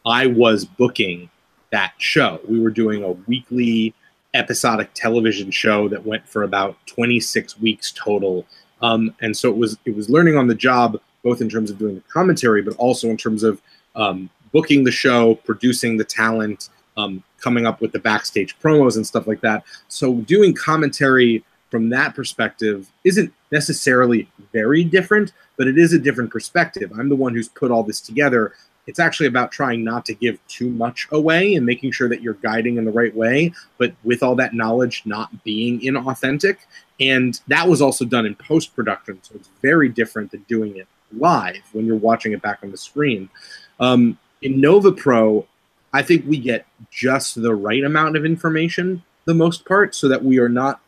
I was booking that show. We were doing a weekly episodic television show that went for about 26 weeks total. Um, and so it was it was learning on the job, both in terms of doing the commentary, but also in terms of um, booking the show, producing the talent, um, coming up with the backstage promos and stuff like that. So doing commentary from that perspective isn't necessarily very different, but it is a different perspective. I'm the one who's put all this together. It's actually about trying not to give too much away and making sure that you're guiding in the right way, but with all that knowledge not being inauthentic. And that was also done in post production. So it's very different than doing it live when you're watching it back on the screen. Um, in Nova Pro, I think we get just the right amount of information, the most part, so that we are not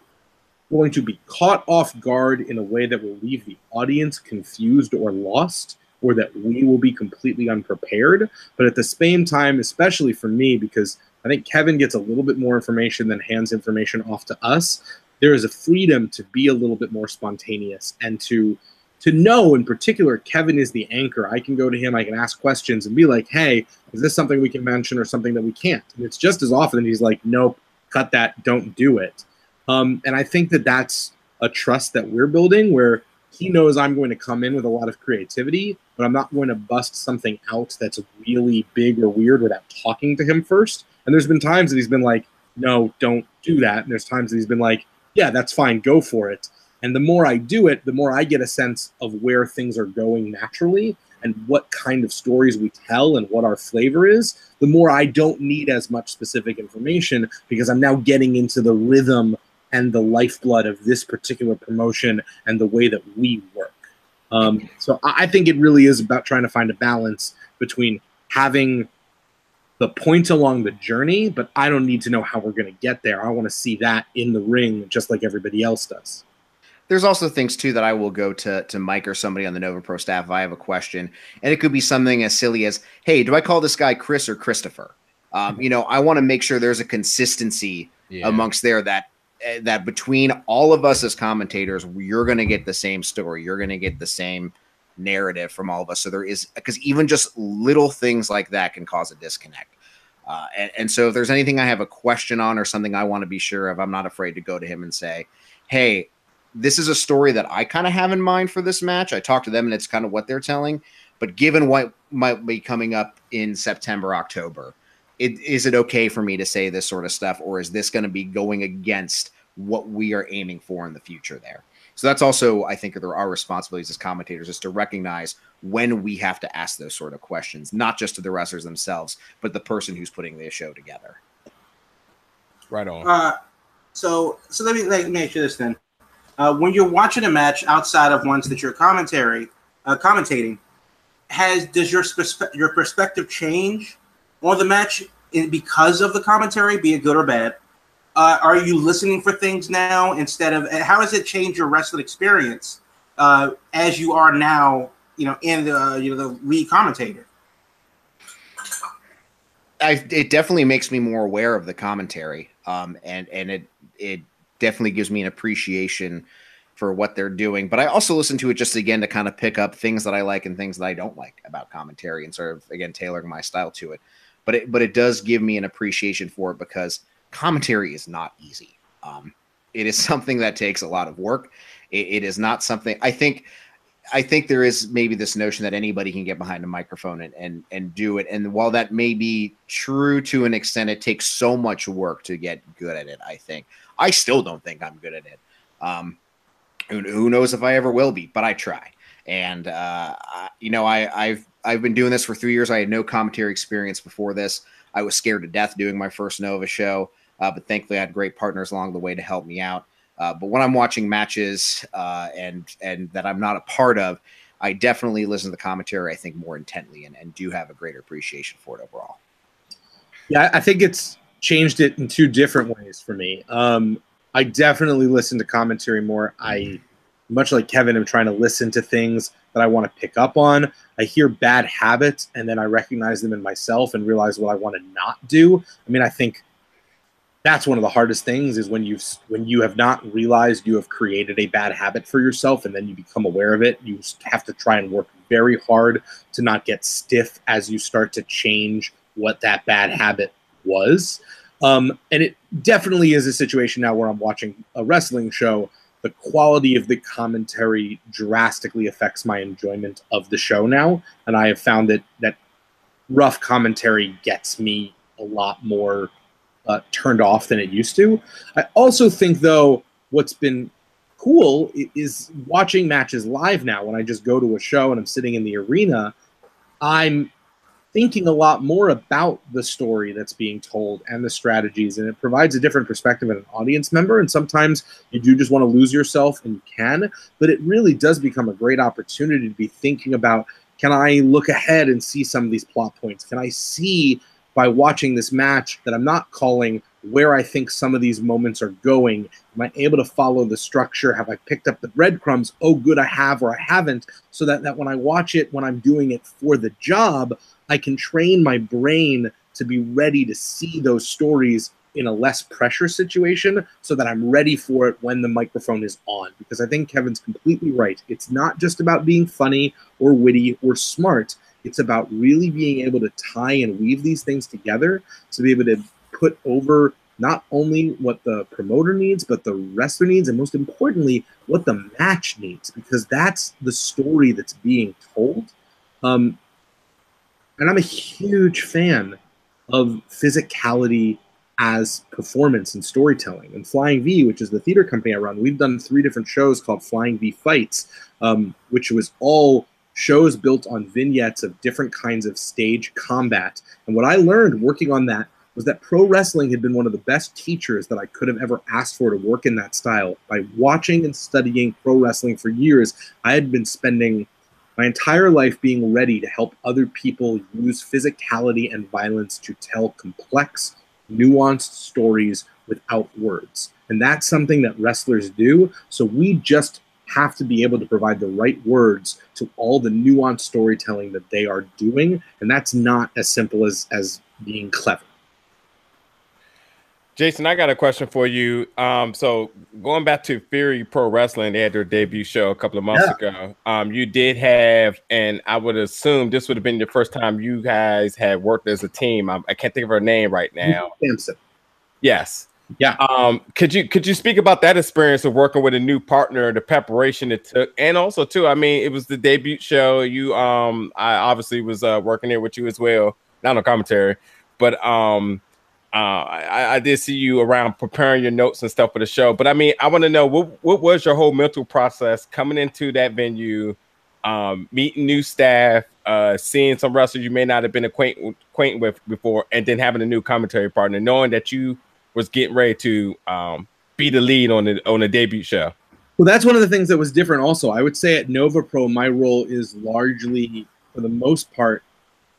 going to be caught off guard in a way that will leave the audience confused or lost, or that we will be completely unprepared. But at the same time, especially for me, because I think Kevin gets a little bit more information than hands information off to us, there is a freedom to be a little bit more spontaneous and to to know in particular kevin is the anchor. I can go to him i can ask questions and be like hey is this something we can mention or something that we can't? And it's just as often he's like nope cut that don't do it. Um, and i think that that's a trust that we're building where he knows i'm going to come in with a lot of creativity but i'm not going to bust something out that's really big or weird without talking to him first. And there's been times that he's been like no don't do that. And there's times that he's been like yeah that's fine go for it and the more I do it, the more I get a sense of where things are going naturally and what kind of stories we tell and what our flavor is, the more I don't need as much specific information because I'm now getting into the rhythm and the lifeblood of this particular promotion and the way that we work. Um, so I I think it really is about trying to find a balance between having the point along the journey, but I don't need to know how we're going to get there. I want to see that in the ring just like everybody else does. There's also things too that I will go to to Mike or somebody on the Nova Pro staff if I have a question, and it could be something as silly as, "Hey, do I call this guy Chris or Christopher?" Um, you know, I want to make sure there's a consistency Yeah. amongst there that eh, that between all of us as commentators, you're going to get the same story. You're going to get the same narrative from all of us. So there is because even just little things like that can cause a disconnect. Uh, and, and so if there's anything I have a question on or something I want to be sure of, I'm not afraid to go to him and say, hey, this is a story that I kind of have in mind for this match. I talked to them and it's kind of what they're telling. But given what might be coming up in September, October, it, is it okay for me to say this sort of stuff, or is this going to be going against what we are aiming for in the future there? So that's also, I think, there are responsibilities as commentators is to recognize when we have to ask those sort of questions, not just to the wrestlers themselves, but the person who's putting the show together. Right on. Uh, so, so let me let me make sure this then. Uh, when you're watching a match outside of ones that you're commentary uh, commentating, has does your perspe- your perspective change on the match in, because of the commentary, be it good or bad? Uh, are you listening for things now instead of how has it changed your wrestling experience uh, as you are now? You know, in the uh, you know the lead commentator. I, it definitely makes me more aware of the commentary, um, and and it it definitely gives me an appreciation for what they're doing. But I also listen to it just again to kind of pick up things that I like and things that I don't like about commentary, and sort of again tailoring my style to it. But it but it does give me an appreciation for it because commentary is not easy. Um, it is something that takes a lot of work. It, it is not something I think. I think there is maybe this notion that anybody can get behind a microphone and, and and do it. And while that may be true to an extent, it takes so much work to get good at it. I think I still don't think I'm good at it. Um, who, who knows if I ever will be, but I try. And uh, I, you know, I, I've I've been doing this for three years. I had no commentary experience before this. I was scared to death doing my first Nova show, uh, but thankfully I had great partners along the way to help me out. Uh, but when I'm watching matches uh, and and that I'm not a part of, I definitely listen to the commentary. I think more intently and, and do have a greater appreciation for it overall. Yeah, I think it's changed it in two different ways for me. Um, I definitely listen to commentary more. I, much like Kevin, am trying to listen to things that I want to pick up on. I hear bad habits and then I recognize them in myself and realize what I want to not do. I mean, I think that's one of the hardest things is when you when you have not realized you have created a bad habit for yourself and then you become aware of it. You have to try and work very hard to not get stiff as you start to change what that bad habit was. Um, and it definitely is a situation now where I'm watching a wrestling show. The quality of the commentary drastically affects my enjoyment of the show now, and I have found that that rough commentary gets me a lot more uh, turned off than it used to. I also think, though, what's been cool is watching matches live now. When I just go to a show and I'm sitting in the arena, I'm thinking a lot more about the story that's being told and the strategies and it provides a different perspective in an audience member and sometimes you do just want to lose yourself and you can but it really does become a great opportunity to be thinking about can i look ahead and see some of these plot points can i see by watching this match that i'm not calling where I think some of these moments are going. Am I able to follow the structure? Have I picked up the breadcrumbs? Oh, good, I have or I haven't. So that, that when I watch it, when I'm doing it for the job, I can train my brain to be ready to see those stories in a less pressure situation so that I'm ready for it when the microphone is on. Because I think Kevin's completely right. It's not just about being funny or witty or smart. It's about really being able to tie and weave these things together to be able to put over not only what the promoter needs, but the wrestler needs, and most importantly, what the match needs, because that's the story that's being told. Um, and I'm a huge fan of physicality as performance and storytelling. And Flying V, which is the theater company I run, we've done three different shows called Flying V Fights, um, which was all shows built on vignettes of different kinds of stage combat. And what I learned working on that was that pro wrestling had been one of the best teachers that I could have ever asked for to work in that style. By watching and studying pro wrestling for years, I had been spending my entire life being ready to help other people use physicality and violence to tell complex, nuanced stories without words. And that's something that wrestlers do. So we just have to be able to provide the right words to all the nuanced storytelling that they are doing. And that's not as simple as, as being clever. Jason, I got a question for you. Um, so going back to Fury Pro Wrestling, they had their debut show a couple of months ago. Um, you did have, and I would assume this would have been your first time you guys had worked as a team. I, I can't think of her name right now. Sampson. Yes. Yeah. Um, could you could you speak about that experience of working with a new partner, the preparation it took, and also too, I mean, it was the debut show. You um, I obviously was uh, working there with you as well, not on commentary, but um, uh, I, I did see you around preparing your notes and stuff for the show. But I mean, I want to know what what was your whole mental process coming into that venue, um, meeting new staff, uh, seeing some wrestlers you may not have been acquainted acquainted with before, and then having a new commentary partner, knowing that you was getting ready to um, be the lead on the on the debut show. Well, that's one of the things that was different. Also, I would say at Nova Pro, my role is largely, for the most part,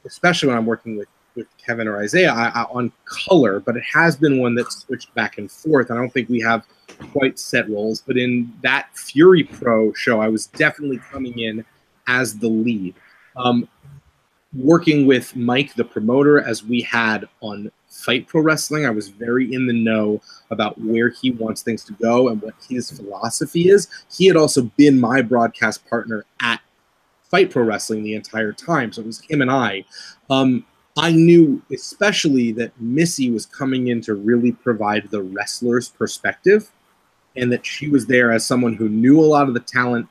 especially when I'm working with with Kevin or Isaiah, I, I, on color. But it has been one that switched back and forth. I don't think we have quite set roles. But in that Fury Pro show, I was definitely coming in as the lead. Um, working with Mike, the promoter, as we had on Fight Pro Wrestling. I was very in the know about where he wants things to go and what his philosophy is. He had also been my broadcast partner at Fight Pro Wrestling the entire time, so it was him and I. Um, I knew especially that Missy was coming in to really provide the wrestler's perspective, and that she was there as someone who knew a lot of the talent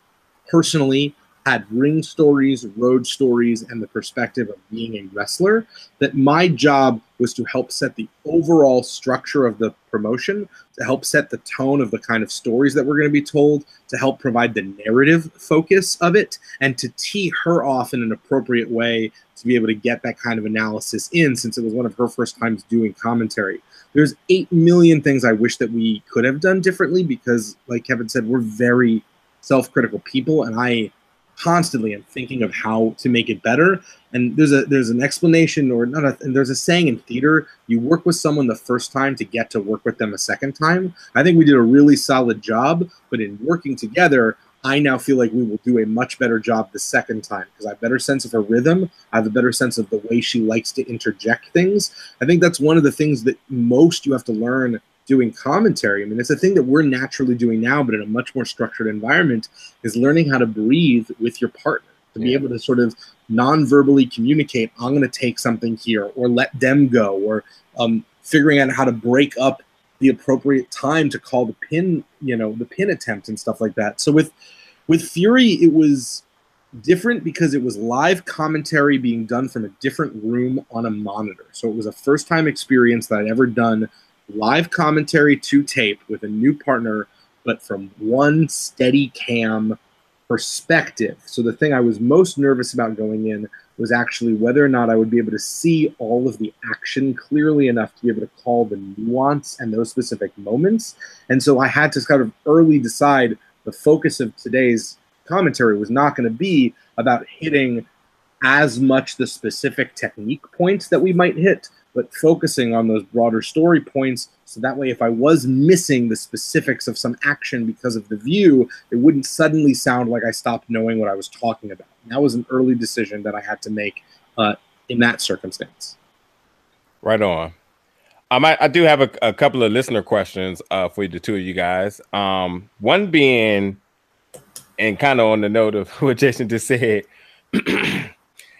personally, had ring stories, road stories, and the perspective of being a wrestler. That my job was to help set the overall structure of the promotion, to help set the tone of the kind of stories that we're going to be told, to help provide the narrative focus of it, and to tee her off in an appropriate way to be able to get that kind of analysis in since it was one of her first times doing commentary. There's 8 million things I wish that we could have done differently because, like Kevin said, we're very self critical people, and I constantly am thinking of how to make it better. And there's a there's an explanation or not a, and there's a saying in theater, you work with someone the first time to get to work with them a second time. I think we did a really solid job, but in working together, I now feel like we will do a much better job the second time because I have a better sense of her rhythm. I have a better sense of the way she likes to interject things. I think that's one of the things that most you have to learn doing commentary. I mean, it's a thing that we're naturally doing now, but in a much more structured environment, is learning how to breathe with your partner to be able to sort of non-verbally communicate. I'm going to take something here, or let them go, or um, figuring out how to break up the appropriate time to call the pin, you know, the pin attempt and stuff like that. So with with Fury, it was different because it was live commentary being done from a different room on a monitor. So it was a first time experience that I'd ever done live commentary to tape with a new partner, but from one steady cam perspective. So the thing I was most nervous about going in was actually whether or not I would be able to see all of the action clearly enough to be able to call the nuance and those specific moments. And so I had to kind of early decide the focus of today's commentary was not going to be about hitting as much the specific technique points that we might hit, but focusing on those broader story points. So that way, if I was missing the specifics of some action because of the view, it wouldn't suddenly sound like I stopped knowing what I was talking about. And that was an early decision that I had to make uh, in that circumstance. Right on. Um, I, I do have a, a couple of listener questions uh, for the two of you guys. Um, one being, and kind of on the note of what Jason just said,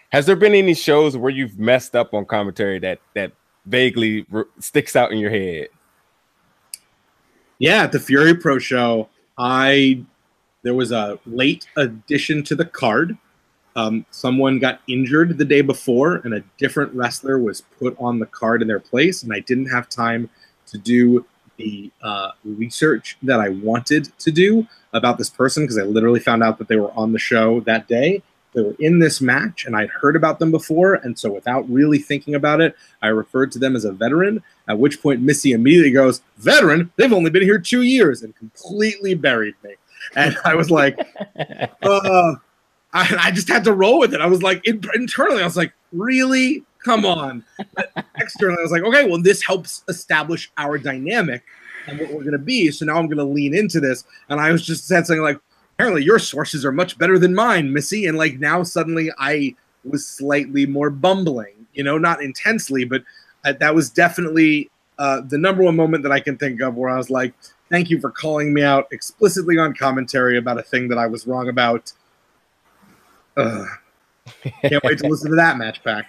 Has there been any shows where you've messed up on commentary that that vaguely sticks out in your head? Yeah, at the Fury Pro show, I there was a late addition to the card. Um, someone got injured the day before, and a different wrestler was put on the card in their place, and I didn't have time to do the uh, research that I wanted to do about this person because I literally found out that they were on the show that day. They were in this match, and I'd heard about them before. And so, without really thinking about it, I referred to them as a veteran. At which point, Missy immediately goes, Veteran? They've only been here two years, and completely buried me. And I was like, uh, I, I, just had to roll with it. I was like, in, internally, I was like, Really? Come on. But externally, I was like, Okay, well, this helps establish our dynamic and what we're going to be. So now I'm going to lean into this. And I was just said something like, apparently your sources are much better than mine, Missy. And like now suddenly I was slightly more bumbling, you know, not intensely, but uh, that was definitely uh, the number one moment that I can think of where I was like, "Thank you for calling me out explicitly on commentary about a thing that I was wrong about." Ugh. Can't wait to listen to that match pack.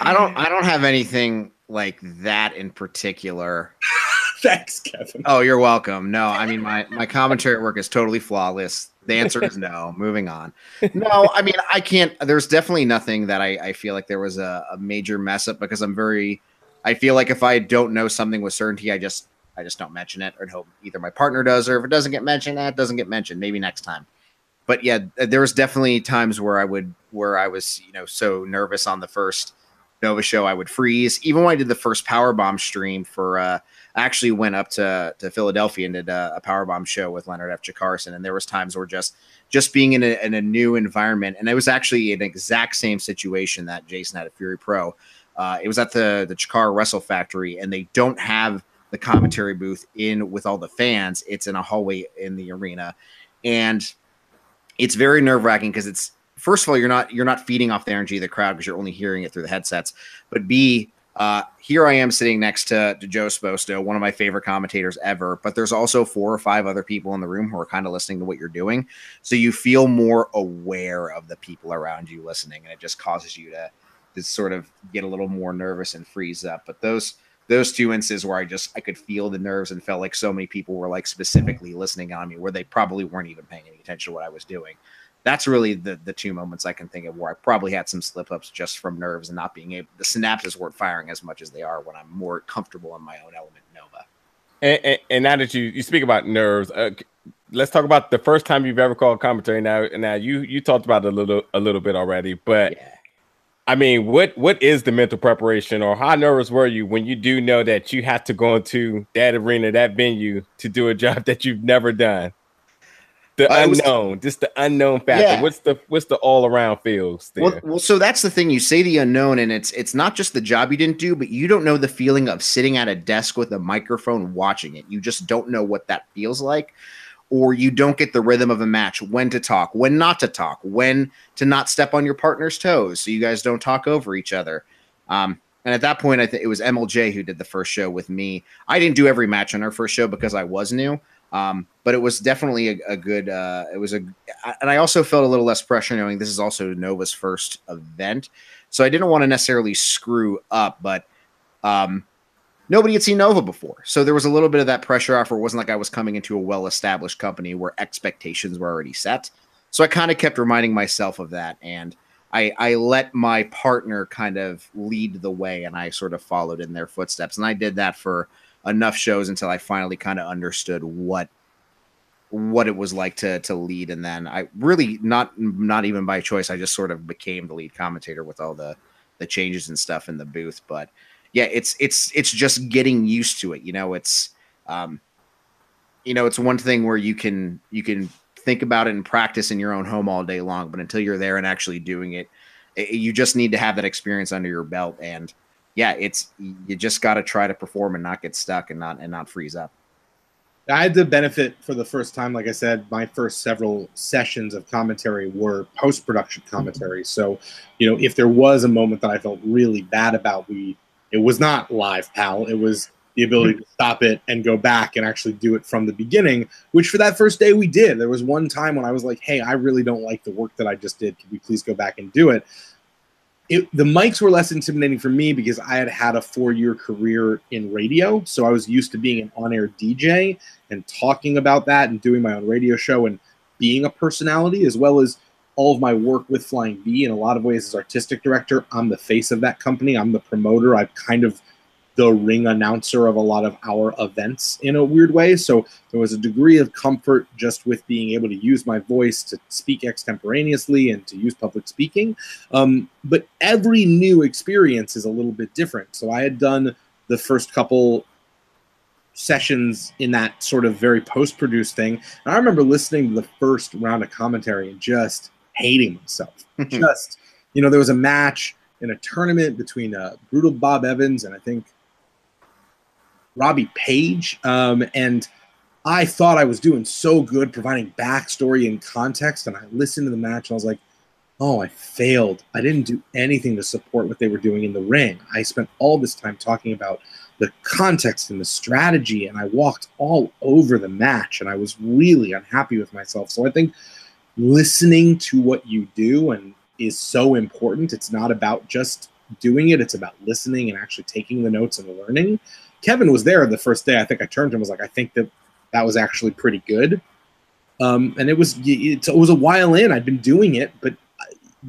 I don't I don't have anything like that in particular. Thanks, Kevin. Oh, you're welcome. No, I mean my my commentary work is totally flawless. The answer is no. Moving on. No, I mean I can't. There's definitely nothing that I, I feel like there was a, a major mess up because I'm very. I feel like if I don't know something with certainty, I just I just don't mention it or hope either my partner does or if it doesn't get mentioned, that doesn't get mentioned. Maybe next time. But yeah, there was definitely times where I would where I was you know so nervous on the first Nova show I would freeze. Even when I did the first Powerbomb stream for uh, actually went up to to Philadelphia and did a, a Powerbomb show with Leonard F. Chikarason, and there was times where just just being in a, in a new environment, and it was actually an exact same situation that Jason had at Fury Pro. Uh, it was at the the Chikara Wrestle Factory, and they don't have the commentary booth in with all the fans. It's in a hallway in the arena, and it's very nerve wracking because it's first of all you're not you're not feeding off the energy of the crowd because you're only hearing it through the headsets, but B uh, here I am sitting next to, to Joe Sposto, one of my favorite commentators ever. But there's also four or five other people in the room who are kind of listening to what you're doing, so you feel more aware of the people around you listening, and it just causes you to to sort of get a little more nervous and freeze up. But those those two instances where I just I could feel the nerves and felt like so many people were like specifically listening on me, where they probably weren't even paying any attention to what I was doing that's really the the two moments I can think of where I probably had some slip ups just from nerves and not being able the synapses weren't firing as much as they are when I'm more comfortable in my own element Nova. And, and, and now that you you speak about nerves, uh, let's talk about the first time you've ever called commentary. Now, now you you talked about it a little a little bit already, but yeah. I mean, what what is the mental preparation, or how nervous were you when you do know that you have to go into that arena, that venue, to do a job that you've never done? The uh, unknown, was, just the unknown factor. Yeah. What's the what's the all around feels there? Well, well, so that's the thing. You say the unknown, and it's it's not just the job you didn't do, but you don't know the feeling of sitting at a desk with a microphone watching it. You just don't know what that feels like, or you don't get the rhythm of a match. When to talk, when not to talk, when to not step on your partner's toes, so you guys don't talk over each other. Um, and at that point, I think it was MLJ who did the first show with me. I didn't do every match on our first show because I was new. Um, but it was definitely a, a good. Uh, it was a, and I also felt a little less pressure knowing this is also Nova's first event, so I didn't want to necessarily screw up. But um, nobody had seen Nova before, so there was a little bit of that pressure off. Where it wasn't like I was coming into a well-established company where expectations were already set. So I kind of kept reminding myself of that, and I, I let my partner kind of lead the way, and I sort of followed in their footsteps, and I did that for enough shows until I finally kind of understood what what it was like to to lead. And then I really not not even by choice. I just sort of became the lead commentator with all the the changes and stuff in the booth. But yeah it's it's it's just getting used to it. You know it's um you know it's one thing where you can you can think about it and practice in your own home all day long but until you're there and actually doing it, it you just need to have that experience under your belt. And yeah, it's you just got to try to perform and not get stuck and not and not freeze up. I had the benefit for the first time, like I said, my first several sessions of commentary were post production commentary. Mm-hmm. So, you know, if there was a moment that I felt really bad about, we it was not live, pal. It was the ability to stop it and go back and actually do it from the beginning, which for that first day we did. There was one time when I was like, hey, I really don't like the work that I just did. Can we please go back and do it? It, the mics were less intimidating for me because I had had a four year career in radio. So I was used to being an on air DJ and talking about that and doing my own radio show and being a personality, as well as all of my work with Flying V in a lot of ways as artistic director. I'm the face of that company, I'm the promoter. I've kind of the ring announcer of a lot of our events in a weird way. So there was a degree of comfort just with being able to use my voice to speak extemporaneously and to use public speaking. Um, but every new experience is a little bit different. So I had done the first couple sessions in that sort of very post produced thing. And I remember listening to the first round of commentary and just hating myself. just, you know, there was a match in a tournament between uh, Brutal Bob Evans and I think Robbie Page. Um, and I thought I was doing so good providing backstory and context. And I listened to the match and I was like, oh, I failed. I didn't do anything to support what they were doing in the ring. I spent all this time talking about the context and the strategy, and I walked all over the match, and I was really unhappy with myself. So I think listening to what you do and is so important. It's not about just doing it; it's about listening and actually taking the notes and learning. Kevin was there the first day. I think I turned him was like, I think that that was actually pretty good. Um, and it was it, it was a while in. I'd been doing it, but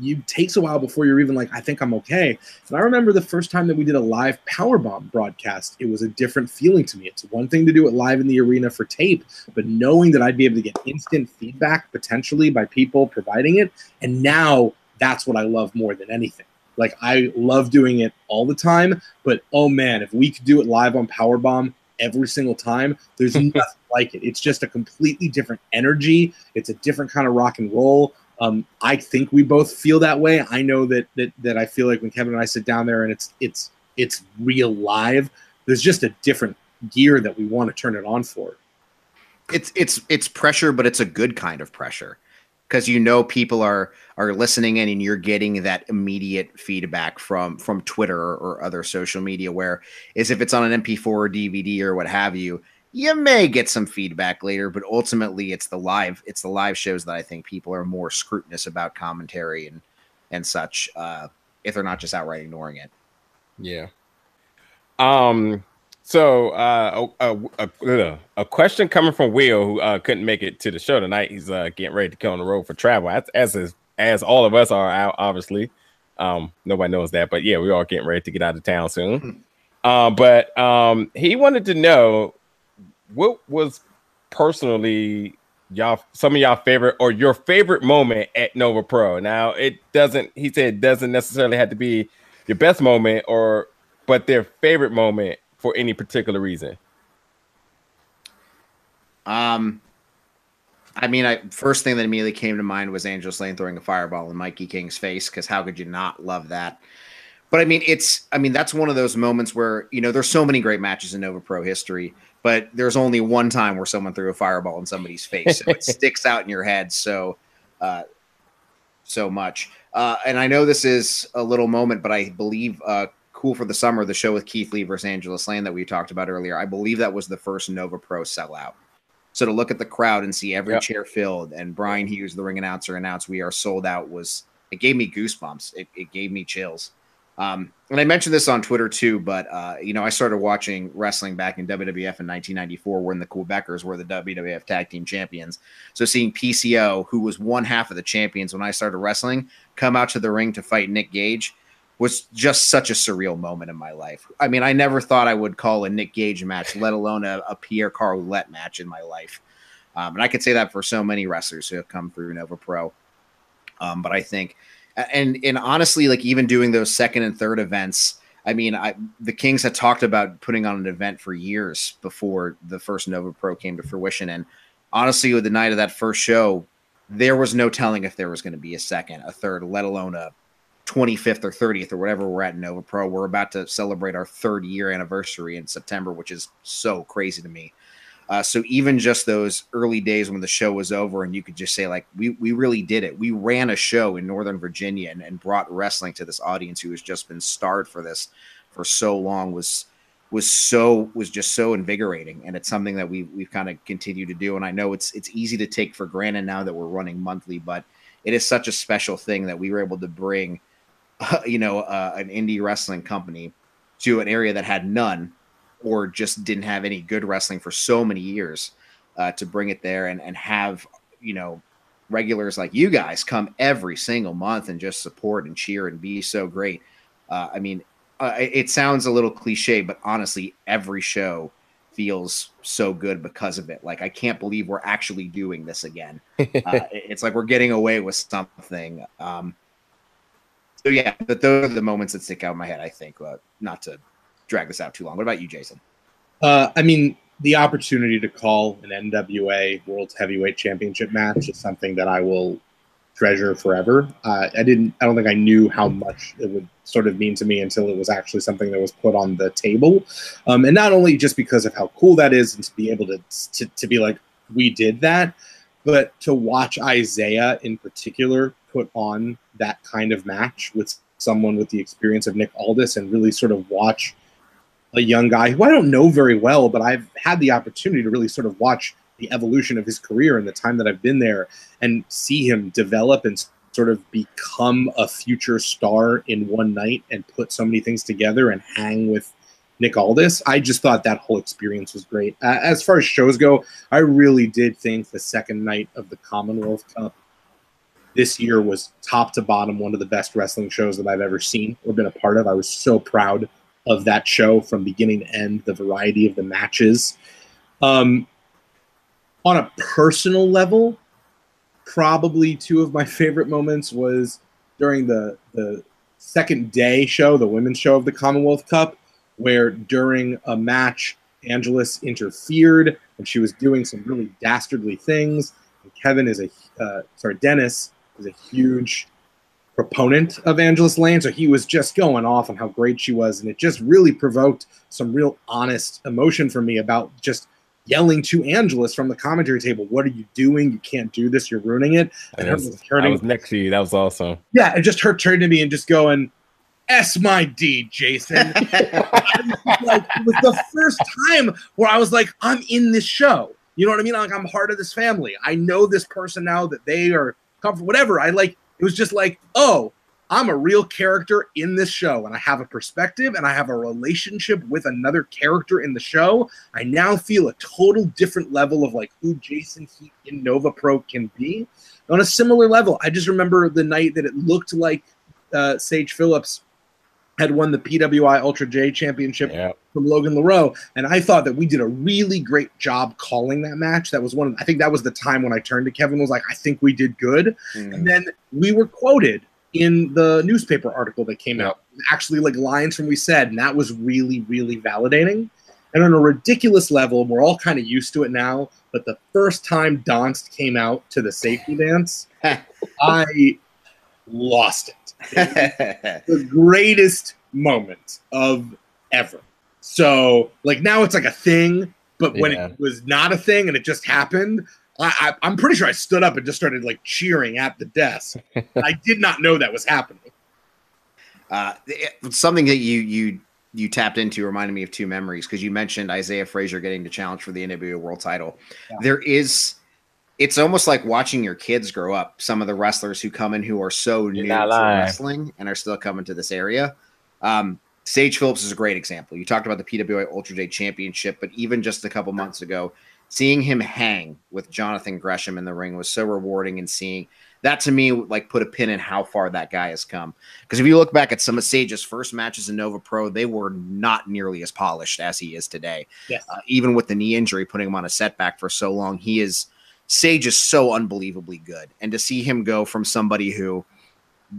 it takes a while before you're even like, I think I'm okay. And I remember the first time that we did a live Powerbomb broadcast, it was a different feeling to me. It's one thing to do it live in the arena for tape, but knowing that I'd be able to get instant feedback potentially by people providing it, and now that's what I love more than anything. Like I love doing it all the time, but oh man, if we could do it live on Powerbomb every single time, there's nothing like it. It's just a completely different energy. It's a different kind of rock and roll. Um, I think we both feel that way. I know that that that I feel like when Kevin and I sit down there and it's it's it's real live. There's just a different gear that we want to turn it on for. It's it's it's pressure, but it's a good kind of pressure because you know people are are listening in and you're getting that immediate feedback from from Twitter or, other social media. Where is if it's on an MP4 or DVD or what have you, you may get some feedback later, but ultimately it's the live it's the live shows that I think people are more scrutinous about commentary and and such uh, if they're not just outright ignoring it. Yeah. Um. So uh, a, a, a, question coming from Will, who uh, couldn't make it to the show tonight. He's uh, getting ready to go on the road for travel, as as, as all of us are out, obviously. Um, nobody knows that, but yeah, we are getting ready to get out of town soon. Uh, but um, he wanted to know what was personally y'all some of y'all favorite or your favorite moment at Nova Pro. Now it doesn't. He said it doesn't necessarily have to be your best moment or, but their favorite moment for any particular reason? Um, I mean, I first thing that immediately came to mind was Angelus Layne throwing a fireball in Mikey King's face because how could you not love that? But I mean, it's I mean that's one of those moments where you know there's so many great matches in Nova Pro history, but there's only one time where someone threw a fireball in somebody's face, so it sticks out in your head so uh, so much. Uh, and I know this is a little moment, but I believe uh, Cool for the Summer, the show with Keith Lee versus Angelus Layne that we talked about earlier, I believe that was the first Nova Pro sellout. So to look at the crowd and see every yep. chair filled and Brian Hughes, the ring announcer, announced we are sold out was it gave me goosebumps. It, it gave me chills. Um, and I mentioned this on Twitter too, but uh, you know, I started watching wrestling back in WWF in 1994 when the Quebecers were the WWF Tag Team Champions. So seeing PCO, who was one half of the champions when I started wrestling, come out to the ring to fight Nick Gage was just such a surreal moment in my life. I mean, I never thought I would call a Nick Gage match, let alone a, a Pierre Carl Ouellet match in my life. Um, and I could say that for so many wrestlers who have come through Nova Pro. Um, but I think, and and honestly, like even doing those second and third events, I mean, I the Kings had talked about putting on an event for years before the first Nova Pro came to fruition. And honestly, with the night of that first show, there was no telling if there was going to be a second, a third, let alone a 25th or 30th or whatever we're at Nova Pro. We're about to celebrate our third year anniversary in September, which is so crazy to me. Uh, so even just those early days when the show was over and you could just say like we we really did it. We ran a show in Northern Virginia and, and brought wrestling to this audience who has just been starved for this for so long was was so was just so invigorating and it's something that we we've kind of continued to do and I know it's it's easy to take for granted now that we're running monthly but it is such a special thing that we were able to bring you know, uh, an indie wrestling company to an area that had none or just didn't have any good wrestling for so many years uh, to bring it there and, and have, you know, regulars like you guys come every single month and just support and cheer and be so great. Uh, I mean, uh, it sounds a little cliche, but honestly, every show feels so good because of it. Like, I can't believe we're actually doing this again. Uh, it's like we're getting away with something. Um, so yeah, but those are the moments that stick out in my head. I think, uh, not to drag this out too long. What about you, Jason? Uh, I mean, the opportunity to call an NWA World Heavyweight Championship match is something that I will treasure forever. Uh, I didn't. I don't think I knew how much it would sort of mean to me until it was actually something that was put on the table. Um, and not only just because of how cool that is, and to be able to to, to be like, we did that, but to watch Isaiah in particular put on that kind of match with someone with the experience of Nick Aldis and really sort of watch a young guy who I don't know very well, but I've had the opportunity to really sort of watch the evolution of his career in the time that I've been there and see him develop and sort of become a future star in one night and put so many things together and hang with Nick Aldis. I just thought that whole experience was great. Uh, as far as shows go, I really did think the second night of the Commonwealth Cup this year was top to bottom one of the best wrestling shows that I've ever seen or been a part of. I was so proud of that show from beginning to end, the variety of the matches. Um, on a personal level, probably two of my favorite moments was during the the second day show, the women's show of the Commonwealth Cup, where during a match, Angelus interfered and she was doing some really dastardly things. And Kevin is a uh, sorry, Dennis is a huge proponent of Angelus Layne, so he was just going off on how great she was, and it just really provoked some real honest emotion for me about just yelling to Angelus from the commentary table, "What are you doing? You can't do this. You're ruining it." And her was, just turning- I was next to you. That was awesome. yeah, and just her turning to me and just going, "S my D, Jason." like it was the first time where I was like, I'm in this show. You know what I mean? Like I'm part of this family. I know this person now that they are comfortable. Whatever. I like. It was just like, oh, I'm a real character in this show, and I have a perspective, and I have a relationship with another character in the show. I now feel a total different level of like who Jason Heat in Nova Pro can be. On a similar level, I just remember the night that it looked like uh, Sage Phillips had won the PWI Ultra J Championship Yeah. from Logan Laroux, and I thought that we did a really great job calling that match. That was one. Of, I think that was the time when I turned to Kevin was like, "I think we did good." Mm. And then we were quoted in the newspaper article that came Yep. out, actually like lines from we said, and that was really, really validating. And on a ridiculous level, we're all kind of used to it now. But the first time Donst came out to the safety dance, I lost it the greatest moment of ever. So like now it's like a thing, but when Yeah. it was not a thing and it just happened, I, I, I'm pretty sure I stood up and just started like cheering at the desk. I did not know that was happening. Uh, it- something that you you you tapped into reminded me of two memories because you mentioned Isaiah Frazier getting the challenge for the NWA World Title. Yeah. There is, it's almost like watching your kids grow up. Some of the wrestlers who come in who are so You're new to wrestling and are still coming to this area. Um, Sage Phillips is a great example. You talked about the PWI Ultra J Championship, but even just a couple months ago, seeing him hang with Jonathan Gresham in the ring was so rewarding. And seeing that to me, like put a pin in how far that guy has come. Because if you look back at some of Sage's first matches in Nova Pro, they were not nearly as polished as he is today. Yes. Uh, even with the knee injury, putting him on a setback for so long, he is Sage is so unbelievably good. And to see him go from somebody who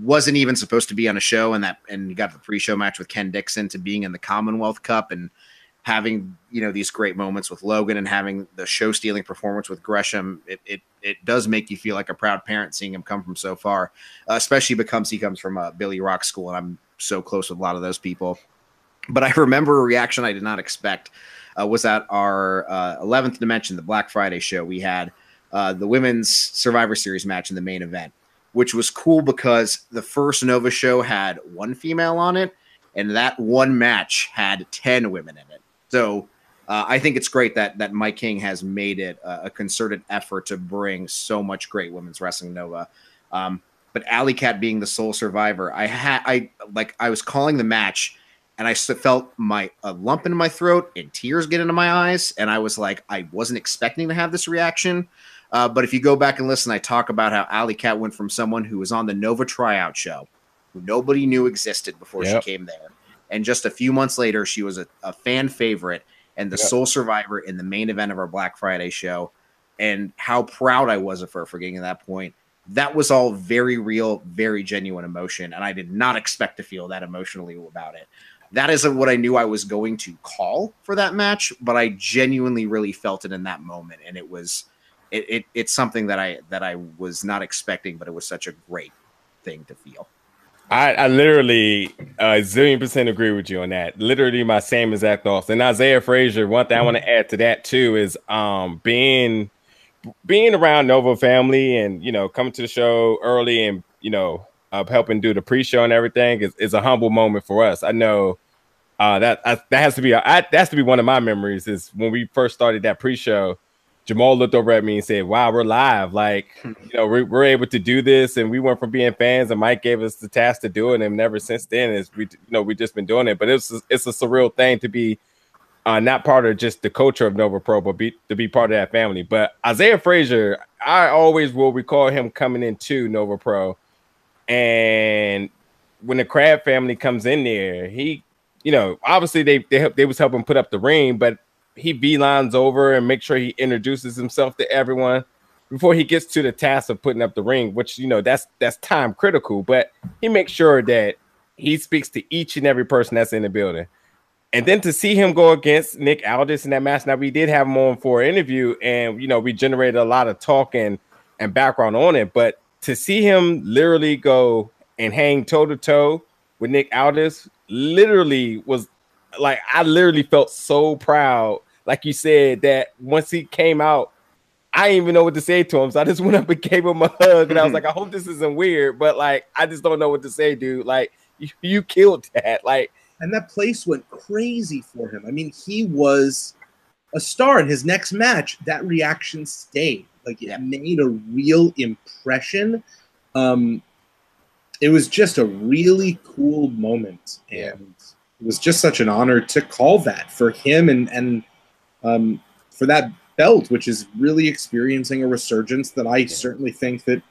wasn't even supposed to be on a show and that and got the pre-show match with Ken Dixon to being in the Commonwealth Cup and having you know these great moments with Logan and having the show stealing performance with Gresham, it, it it does make you feel like a proud parent seeing him come from so far, uh, especially because he comes from a Billy Rock school and I'm so close with a lot of those people. But I remember a reaction I did not expect uh, was at our uh, 11th Dimension, the Black Friday show. We had uh, the women's Survivor Series match in the main event, which was cool because the first Nova show had one female on it, and that one match had 10 women in it. So uh, I think it's great that that Mike King has made it a, a concerted effort to bring so much great women's wrestling Nova. Um, but Alley Cat being the sole survivor, I had I like I was calling the match, and I felt my a lump in my throat and tears get into my eyes, and I was like, I wasn't expecting to have this reaction. Uh, but if you go back and listen, I talk about how Alley Cat went from someone who was on the Nova tryout show, who nobody knew existed before Yep. she came there, and just a few months later, she was a, a fan favorite and the Yep. sole survivor in the main event of our Black Friday show, and how proud I was of her for getting to that point. That was all very real, very genuine emotion, and I did not expect to feel that emotionally about it. That isn't what I knew I was going to call for that match, but I genuinely really felt it in that moment, and it was it, it it's something that I that I was not expecting, but it was such a great thing to feel. I, I literally a zillion percent agree with you on that. Literally my same exact thoughts. And Isaiah Frazier, one thing I want to add to that too is um being being around Nova family and you know coming to the show early and you know uh, helping do the pre-show and everything is, is a humble moment for us. I know uh, that I, that has to be a, I, that has to be one of my memories is when we first started that pre-show. Jamal looked over at me and said, "Wow, we're live! Like, you know, we're, we're able to do this." And we went from being fans, and Mike gave us the task to do it. And ever since then, is we, you know, we've just been doing it. But it's it's a surreal thing to be uh, not part of just the culture of Nova Pro, but be to be part of that family. But Isaiah Frazier, I always will recall him coming into Nova Pro, and when the Crab family comes in there, he, you know, obviously they they help, they was helping put up the ring, but he beelines over and make sure he introduces himself to everyone before he gets to the task of putting up the ring, which you know that's that's time critical, but he makes sure that he speaks to each and every person that's in the building. And then to see him go against Nick Aldis in that match. Now we did have him on for an interview, and you know we generated a lot of talk and and background on it. But to see him literally go and hang toe to toe with Nick Aldis, literally was like I literally felt so proud. Like you said, that once he came out, I didn't even know what to say to him. So I just went up and gave him a hug, and I was like, I hope this isn't weird, but like I just don't know what to say, dude. Like you, you killed that. Like and that place went crazy for him. I mean, he was a star in his next match. That reaction stayed. Like it made a real impression. Um, it was just a really cool moment, and it was just such an honor to call that for him and and um, for that belt, which is really experiencing a resurgence that I certainly think that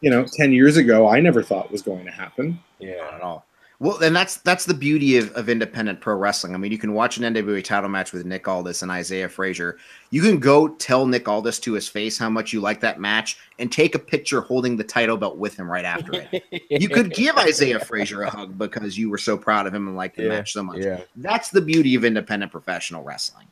you know ten years ago I never thought was going to happen. Yeah, Not at all. Well, and that's that's the beauty of, of independent pro wrestling. I mean, you can watch an NWA title match with Nick Aldis and Isaiah Frazier. You can go tell Nick Aldis to his face how much you like that match and take a picture holding the title belt with him right after it. you could give Isaiah Frazier a hug because you were so proud of him and liked the Yeah, match so much. yeah. That's the beauty of independent professional wrestling.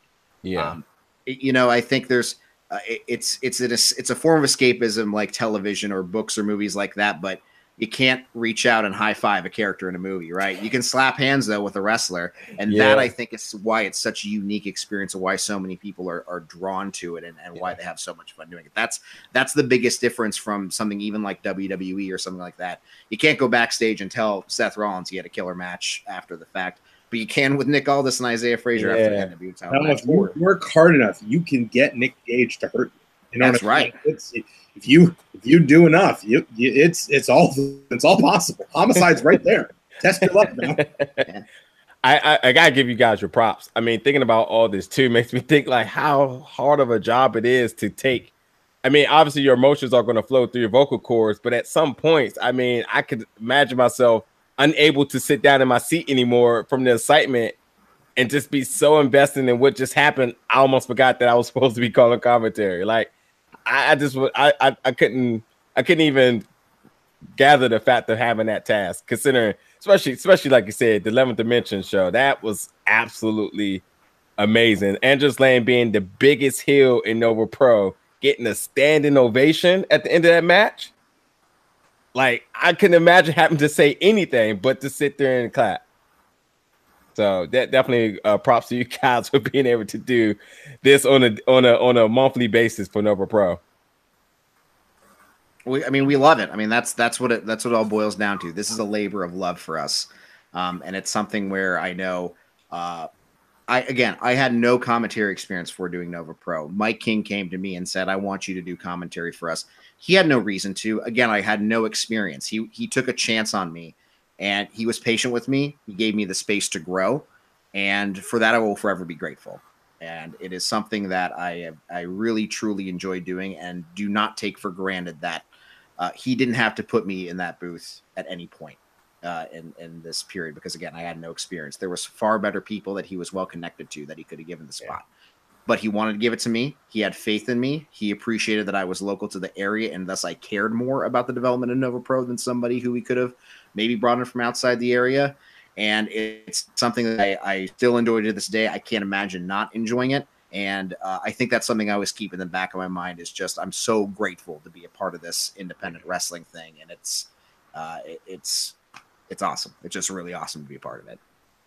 Yeah. Um, it- you know, I think there's uh, it- it's it's a it's a form of escapism like television or books or movies like that, but you can't reach out and high five a character in a movie, right? You can slap hands though with a wrestler, and that I think is why it's such a unique experience and why so many people are, are drawn to it and, and why they have so much fun doing it. That's that's the biggest difference from something even like WWE or something like that. You can't go backstage and tell Seth Rollins he had a killer match after the fact, but you can with Nick Aldis and Isaiah Frazier after Yeah. the NWA I title don't if you work hard enough, you can get Nick Gage to hurt you. You know That's what I mean? right. It's, if you if you do enough, you, you it's it's all it's all possible. Homicide's right there. Test your luck now. I, I I gotta give you guys your props. I mean, thinking about all this too makes me think like how hard of a job it is to take. I mean, obviously your emotions are going to flow through your vocal cords, but at some points, I mean, I could imagine myself unable to sit down in my seat anymore from the excitement and just be so invested in what just happened. I almost forgot that I was supposed to be calling commentary. Like, I, I just I, I, I couldn't, I couldn't even gather the fact of having that task, considering, especially, especially like you said, the 11th Dimension show. That was absolutely amazing. Angelus Layne being the biggest heel in Nova Pro, getting a standing ovation at the end of that match. Like, I couldn't imagine having to say anything but to sit there and clap. So that definitely uh, props to you guys for being able to do this on a on a on a monthly basis for Nova Pro. We, I mean, we love it. I mean, that's that's what it that's what it all boils down to. This is a labor of love for us, um, and it's something where I know. Uh, I again, I had no commentary experience for doing Nova Pro. Mike King came to me and said, "I want you to do commentary for us." He had no reason to. Again, I had no experience. He he took a chance on me, and he was patient with me. He gave me the space to grow, and for that, I will forever be grateful. And it is something that I I really truly enjoy doing, and do not take for granted that uh, he didn't have to put me in that booth at any point uh, in in this period because again I had no experience. There was far better people that he was well connected to that he could have given the spot, but he wanted to give it to me. He had faith in me. He appreciated that I was local to the area and thus I cared more about the development of Nova Pro than somebody who we could have maybe brought in from outside the area. And it's something that I, I still enjoy to this day. I can't imagine not enjoying it. And uh, I think that's something I always keep in the back of my mind is just I'm so grateful to be a part of this independent wrestling thing, and it's uh, it, it's it's awesome. It's just really awesome to be a part of it.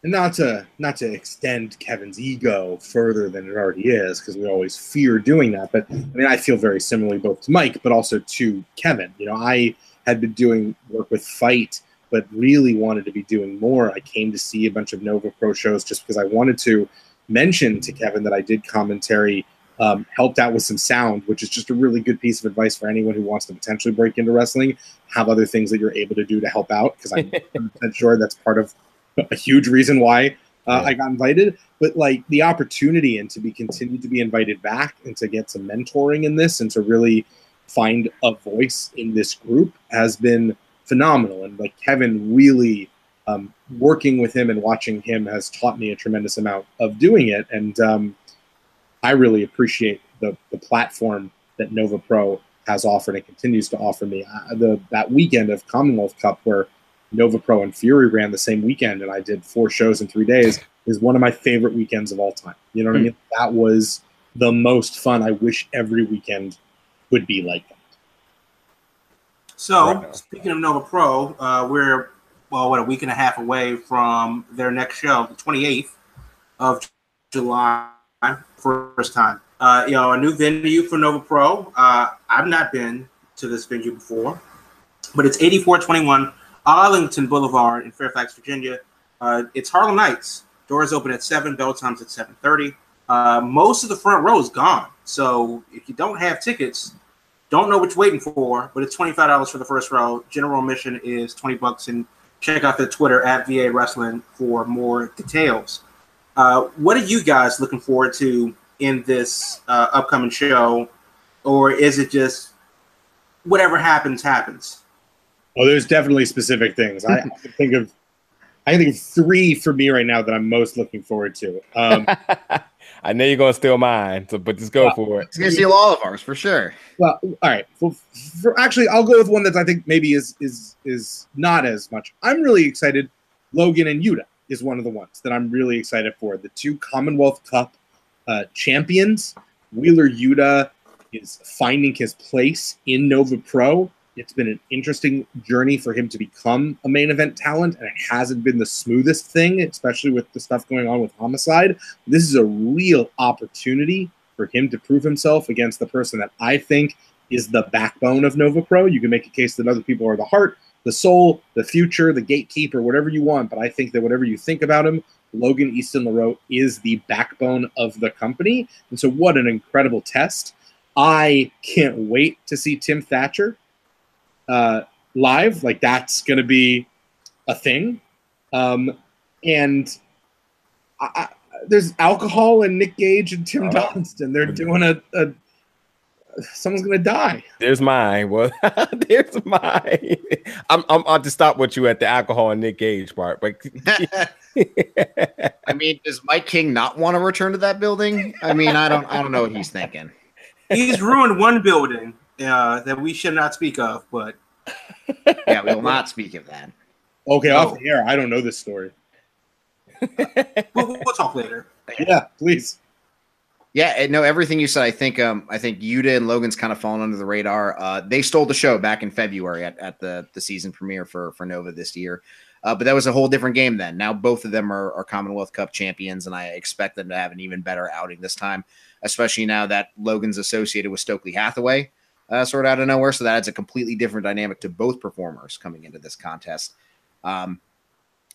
and not to not to extend Kevin's ego further than it already is, because we always fear doing that. But I mean, I feel very similarly both to Mike, but also to Kevin. You know, I had been doing work with Fight, but really wanted to be doing more. I came to see a bunch of Nova Pro shows just because I wanted to mention to Kevin that I did commentary, um, helped out with some sound, which is just a really good piece of advice for anyone who wants to potentially break into wrestling. Have other things that you're able to do to help out, because I'm sure that's part of a huge reason why uh, I got invited. But like the opportunity and to be continued to be invited back and to get some mentoring in this and to really find a voice in this group has been phenomenal. And like Kevin really um, working with him and watching him has taught me a tremendous amount of doing it. And um, I really appreciate the, the platform that Nova Pro has offered and continues to offer me. Uh, the that weekend of Commonwealth Cup where Nova Pro and Fury ran the same weekend, and I did four shows in three days. Is one of my favorite weekends of all time. You know what I mean? That was the most fun. I wish every weekend would be like that. So, Right. speaking of Nova Pro, uh, we're well, what a week and a half away from their next show, the 28th of July, first time. Uh, you know, a new venue for Nova Pro. Uh, I've not been to this venue before, but it's 8421 Arlington Boulevard in Fairfax, Virginia. Uh, it's Harlem Nights. Doors open at seven. Bell times at 7:30. Uh, most of the front row is gone. So if you don't have tickets, don't know what you're waiting for, but it's twenty five dollars for the first row. General admission is twenty bucks, and check out the Twitter at VA Wrestling for more details. Uh, what are you guys looking forward to in this uh, upcoming show, or is it just whatever happens happens? Oh, there's definitely specific things. I, I can think of I can think of three for me right now that I'm most looking forward to. Um, I know you're gonna steal mine, so but just go for it. It's gonna steal all of ours for sure. well, all right. Well, for, actually, I'll go with one that I think maybe is is is not as much. I'm really excited. Logan and Yuta is one of the ones that I'm really excited for. The two Commonwealth Cup uh, champions. Wheeler Yuta is finding his place in Nova Pro. It's been an interesting journey for him to become a main event talent, and it hasn't been the smoothest thing, especially with the stuff going on with Homicide. This is a real opportunity for him to prove himself against the person that I think is the backbone of Nova Pro. You can make a case that other people are the heart, the soul, the future, the gatekeeper, whatever you want, but I think that whatever you think about him, Logan Easton Laroux is the backbone of the company. And so, what an incredible test. I can't wait to see Tim Thatcher uh, live. Like that's going to be a thing. Um, and I, I, there's alcohol and Nick Gage and Tim Oh. Johnston. They're doing a, a someone's going to die. There's mine. Well, there's mine. I'm I'm I'll just stop with you at the alcohol and Nick Gage part, but I mean, does Mike King not want to return to that building? I mean, I don't, I don't know what he's thinking. He's ruined one building uh, that we should not speak of, but Yeah, we will not speak of that. Okay, No. off the air. I don't know this story. we'll, we'll talk later. Yeah, please. Yeah, no, everything you said, I think, um, I think Yuta and Logan's kind of fallen under the radar. Uh, they stole the show back in February at, at the the season premiere for for Nova this year, uh, but that was a whole different game then. Now both of them are, are Commonwealth Cup champions, and I expect them to have an even better outing this time, especially now that Logan's associated with Stokely Hathaway, uh, sort of out of nowhere. So that adds a completely different dynamic to both performers coming into this contest. Um,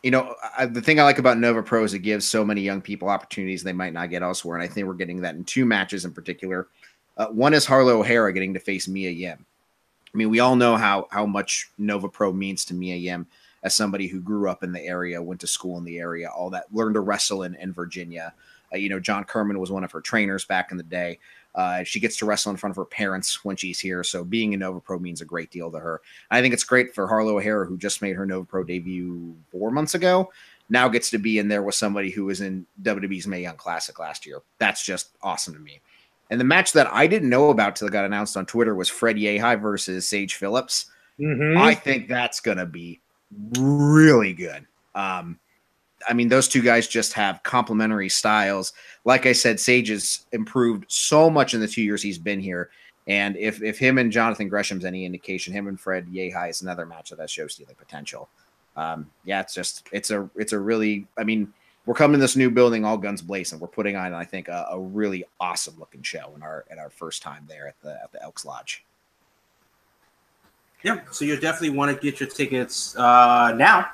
you know, I, the thing I like about Nova Pro is it gives so many young people opportunities they might not get elsewhere, and I think we're getting that in two matches in particular. Uh, one is Harlow O'Hara getting to face Mia Yim. I mean, we all know how how much Nova Pro means to Mia Yim as somebody who grew up in the area, went to school in the area, all that, learned to wrestle in, in Virginia. Uh, you know, John Kerman was one of her trainers back in the day. Uh, she gets to wrestle in front of her parents when she's here, so being a Nova Pro means a great deal to her. I think it's great for Harlow O'Hara, who just made her Nova Pro debut four months ago. Now gets to be in there with somebody who was in WWE's Mae Young Classic last year. That's just awesome to me. And the match that I didn't know about till it got announced on Twitter was Fred Yehi versus Sage Phillips. Mhm. I think that's gonna be really good. Um, I mean, those two guys just have complementary styles. Like I said, Sage has improved so much in the two years he's been here. And if if him and Jonathan Gresham's any indication, him and Fred Yehi is another match that has show stealing potential. um, yeah, it's just it's a it's a really I mean we're coming to this new building all guns blazing. We're putting on I think a, a really awesome looking show in our at our first time there at the at the Elks Lodge. Yeah, so you definitely want to get your tickets uh, now,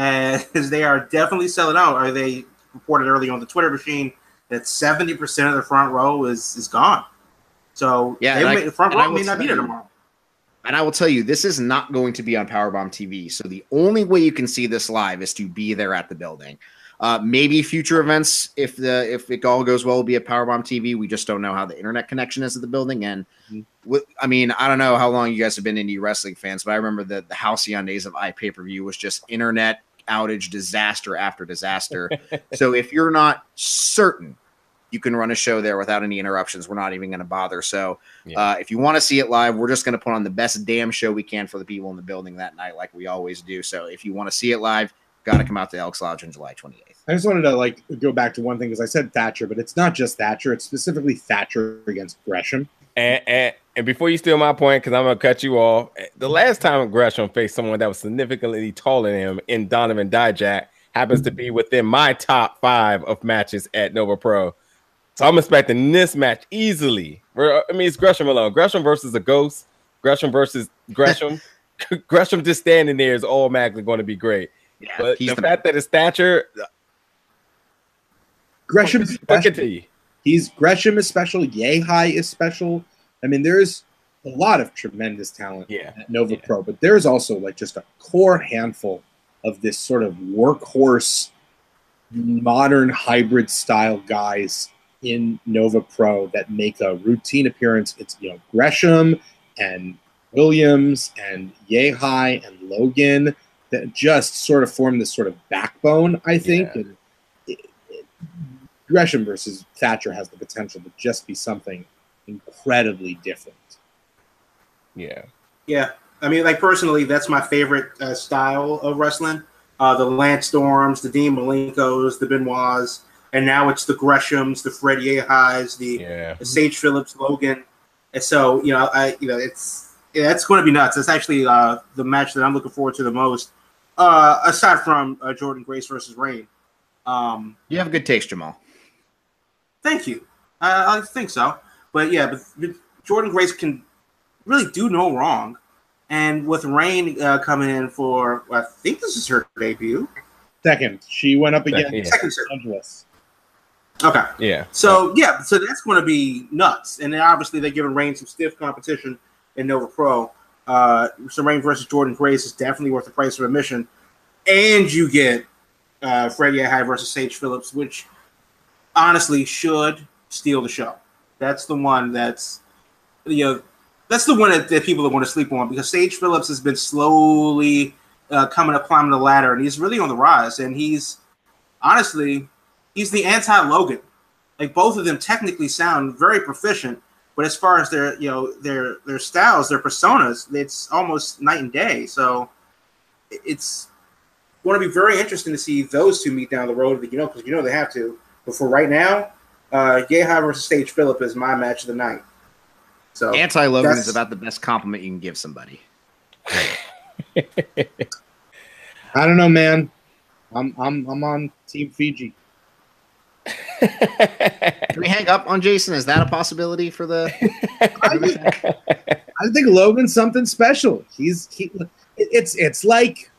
as they are definitely selling out. Are they reported earlier on the Twitter machine that seventy percent of the front row is is gone? So Yeah, they and I- the front row may not be there tomorrow. And I will tell you, this is not going to be on Powerbomb TV. So the only way you can see this live is to be there at the building. Uh, maybe future events, if the if it all goes well, will be at Powerbomb TV. We just don't know how the internet connection is at the building. And Mhm. with, I mean, I don't know how long you guys have been indie wrestling fans, but I remember that the Halcyon days of iPay per view was just internet outage disaster after disaster. so if you're not certain you can run a show there without any interruptions, we're not even going to bother. So Yeah. uh, if you want to see it live, we're just going to put on the best damn show we can for the people in the building that night, like we always do. So if you want to see it live, got to come out to Elks Lodge on July 28th. I just wanted to like go back to one thing because I said Thatcher, but it's not just Thatcher. It's specifically Thatcher against Gresham. And, and and before you steal my point, because I'm gonna cut you off. The last time Gresham faced someone that was significantly taller than him in Donovan Dijak happens to be within my top five of matches at Nova Pro. So I'm expecting this match easily. I mean, it's Gresham alone. Gresham versus a ghost. Gresham versus Gresham. Gresham just standing there is automatically going to be great. Yeah, But he's the the fact that his stature, Gresham is look special. at you. He's Gresham is special. Yehi is special. I mean, there's a lot of tremendous talent Yeah. at Nova Yeah. Pro, but there's also like just a core handful of this sort of workhorse, modern hybrid style guys in Nova Pro that make a routine appearance. It's you know Gresham and Williams and Yehi and Logan that just sort of form this sort of backbone. I think. Yeah. And Gresham versus Thatcher has the potential to just be something incredibly different. Yeah. Yeah, I mean, like personally, that's my favorite uh, style of wrestling. Uh, the Lance Storms, the Dean Malenkos, the Benoits, and now it's the Greshams, the Fred Yehis, the, Yeah. the Sage Phillips, Logan. And so, you know, I, you know, it's yeah, it's going to be nuts. It's actually uh, the match that I'm looking forward to the most, uh, aside from uh, Jordan Grace versus Rain. Um, You have a good taste, Jamal. Thank you. I, I think so. But yeah, but, but Jordan Grace can really do no wrong. And with Rain uh, coming in for, I think this is her debut. Second, she went up against Yeah. Second, sir. Angelus. Okay. Yeah. So yeah, so that's going to be nuts. And then obviously they're giving Rain some stiff competition in Nova Pro. Uh, so Rain versus Jordan Grace is definitely worth the price of admission. And you get uh, Fred Yehi versus Sage Phillips, which honestly should steal the show. That's the one that's you know that's the one that, that people going to sleep on because Sage Phillips has been slowly uh, coming up, climbing the ladder, and he's really on the rise. And he's honestly he's the anti Logan. Like both of them technically sound very proficient, but as far as their you know their their styles, their personas, it's almost night and day. So it's going to be very interesting to see those two meet down the road. You know, because you know they have to. But for right now, uh, Yehi versus Sage Phillip is my match of the night. So Anti Logan is about the best compliment you can give somebody. I don't know, man. I'm I'm I'm on Team Fiji. Can we hang up on Jason? Is that a possibility for the? I think Logan's something special. He's he, it's it's like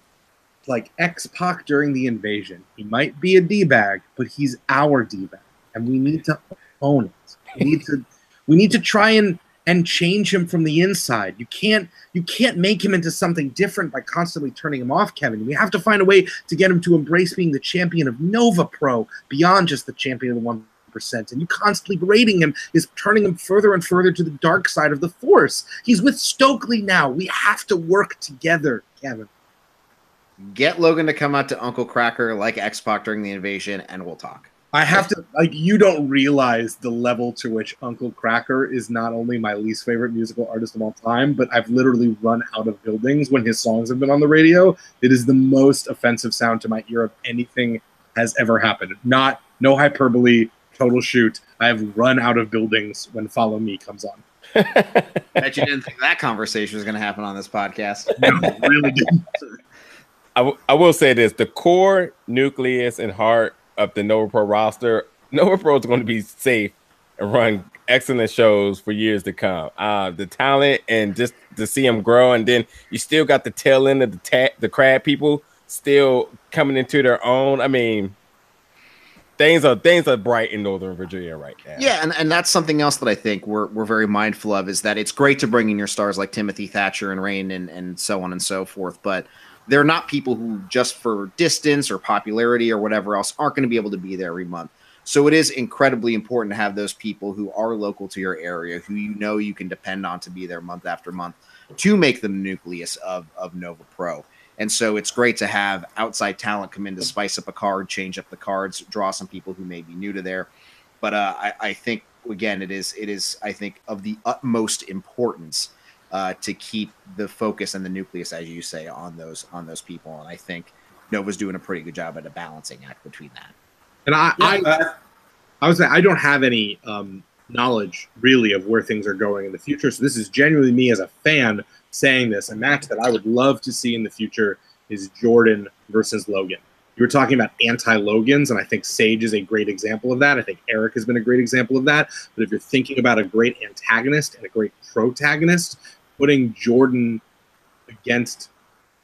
like X Pac during the invasion. He might be a d bag, but he's our d bag, and we need to own it. We need to we need to try and and change him from the inside. You can't you can't make him into something different by constantly turning him off, Kevin. We have to find a way to get him to embrace being the champion of Nova Pro beyond just the champion of the one percent. And you constantly berating him is turning him further and further to the dark side of the force. He's with Stokely now. We have to work together, Kevin. Get Logan to come out to Uncle Kracker like X Pac during the invasion, and we'll talk. I have to like you don't realize the level to which Uncle Kracker is not only my least favorite musical artist of all time, but I've literally run out of buildings when his songs have been on the radio. It is the most offensive sound to my ear of anything has ever happened. Not no hyperbole, total shoot. I have run out of buildings when Follow Me comes on. Bet you didn't think that conversation was going to happen on this podcast. No, really didn't. I, w- I will say this: the core nucleus and heart of the Nova Pro roster, Nova Pro is going to be safe and run excellent shows for years to come. Uh, the talent and just to see them grow, and then you still got the tail end of the ta- the crab people still coming into their own. I mean, things are things are bright in Northern Virginia right now. Yeah, and, and that's something else that I think we're we're very mindful of is that it's great to bring in your stars like Timothy Thatcher and Rain and, and so on and so forth, but they're not people who just for distance or popularity or whatever else aren't going to be able to be there every month. So it is incredibly important to have those people who are local to your area, who you know you can depend on to be there month after month, to make the nucleus of of Nova Pro. And so it's great to have outside talent come in to spice up a card, change up the cards, draw some people who may be new to there. But uh, I, I think again, it is it is I think of the utmost importance uh, to keep the focus and the nucleus, as you say, on those on those people. And I think Nova's doing a pretty good job at a balancing act between that. And I, I, Uh, I was I don't have any um, knowledge really of where things are going in the future. So this is genuinely me as a fan saying this. A match that I would love to see in the future is Jordan versus Logan. You were talking about anti-Logans, and I think Sage is a great example of that. I think Eric has been a great example of that. But if you're thinking about a great antagonist and a great protagonist, putting Jordan against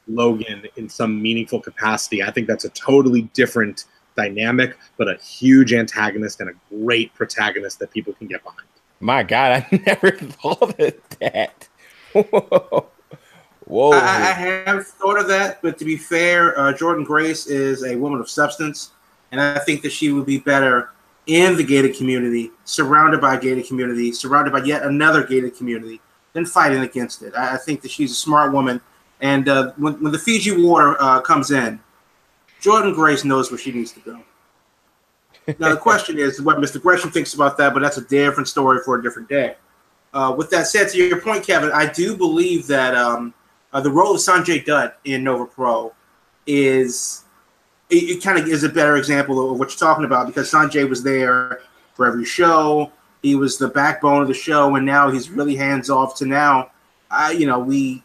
Logan in some meaningful capacity, I think that's a totally different dynamic, but a huge antagonist and a great protagonist that people can get behind. My God, I never thought of that. Whoa. Whoa. I, I have thought of that, but to be fair, uh, Jordan Grace is a woman of substance, and I think that she would be better in the gated community, surrounded by a gated community, surrounded by yet another gated community, than fighting against it. I, I think that she's a smart woman, and uh, when, when the Fiji water uh, comes in, Jordan Grace knows where she needs to go. Now the question is what Mr. Gresham thinks about that, but that's a different story for a different day. Uh, with that said, to your point, Kevin, I do believe that um, uh, the role of Sanjay Dutt in Nova Pro is it, it kind of is a better example of what you're talking about because Sanjay was there for every show. He was the backbone of the show, and now he's really hands off. To now, I you know we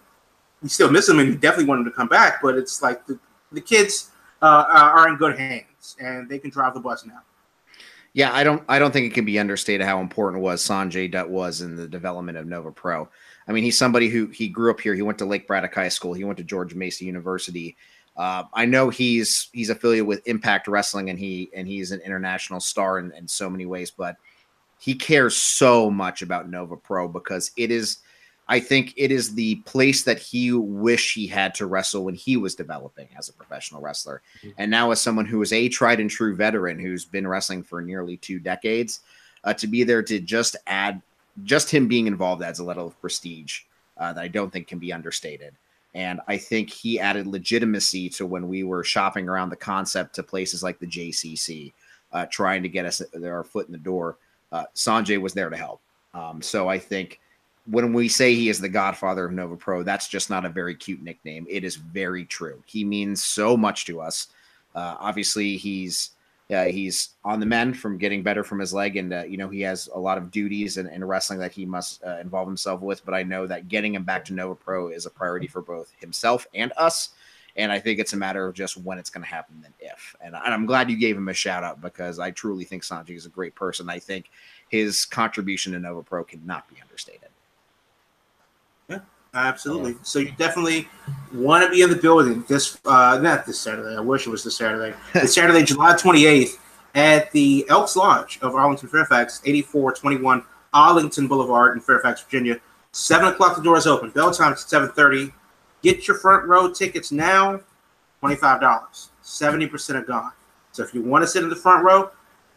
we still miss him, and we definitely want him to come back. But it's like the the kids uh, are in good hands, and they can drive the bus now. Yeah, I don't I don't think it can be understated how important it was Sanjay Dutt was in the development of Nova Pro. I mean, he's somebody who he grew up here. He went to Lake Braddock High School. He went to George Mason University. Uh, I know he's he's affiliated with Impact Wrestling, and he and he's an international star in, in so many ways. But he cares so much about Nova Pro because it is, I think, it is the place that he wished he had to wrestle when he was developing as a professional wrestler, and now as someone who is a tried and true veteran who's been wrestling for nearly two decades, uh, to be there to just add just him being involved adds a level of prestige uh, that I don't think can be understated. And I think he added legitimacy to when we were shopping around the concept to places like the JCC, uh, trying to get us our foot in the door. Uh, Sanjay was there to help. Um, so I think when we say he is the godfather of Nova Pro, that's just not a very cute nickname. It is very true. He means so much to us. Uh, obviously, he's uh, he's on the mend from getting better from his leg, and uh, you know he has a lot of duties and, in wrestling that he must uh, involve himself with. But I know that getting him back to Nova Pro is a priority for both himself and us. And I think it's a matter of just when it's going to happen than if. And, and I'm glad you gave him a shout out because I truly think Sanji is a great person. I think his contribution to Nova Pro cannot be understated. Yeah, absolutely. So you definitely want to be in the building this uh not this Saturday. I wish it was this Saturday. It's Saturday, July 28th at the Elks Lodge of Arlington, Fairfax, 8421 Arlington Boulevard in Fairfax, Virginia. Seven o'clock the doors open. Bell time is 7:30. Get your front row tickets now. $25. 70% are gone. So if you want to sit in the front row,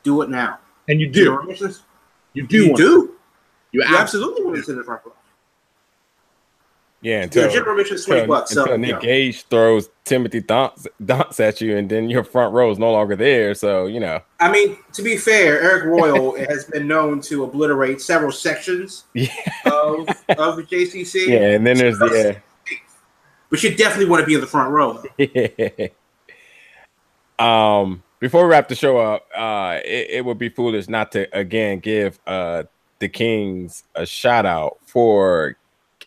do it now. And you General do. admissions? You do. You want- do. You You absolutely. absolutely want to sit in the front row. yeah, Your until, general admission is 20 until, bucks. So, until you Nick know. Gage throws Timothy Donst, Donst at you, and then your front row is no longer there. So you know, I mean, to be fair, Eric Royal has been known to obliterate several sections yeah, of, of the JCC. yeah, and then there's the uh, But you definitely want to be in the front row. Um before we wrap the show up uh it, it would be foolish not to again give uh the kings a shout out for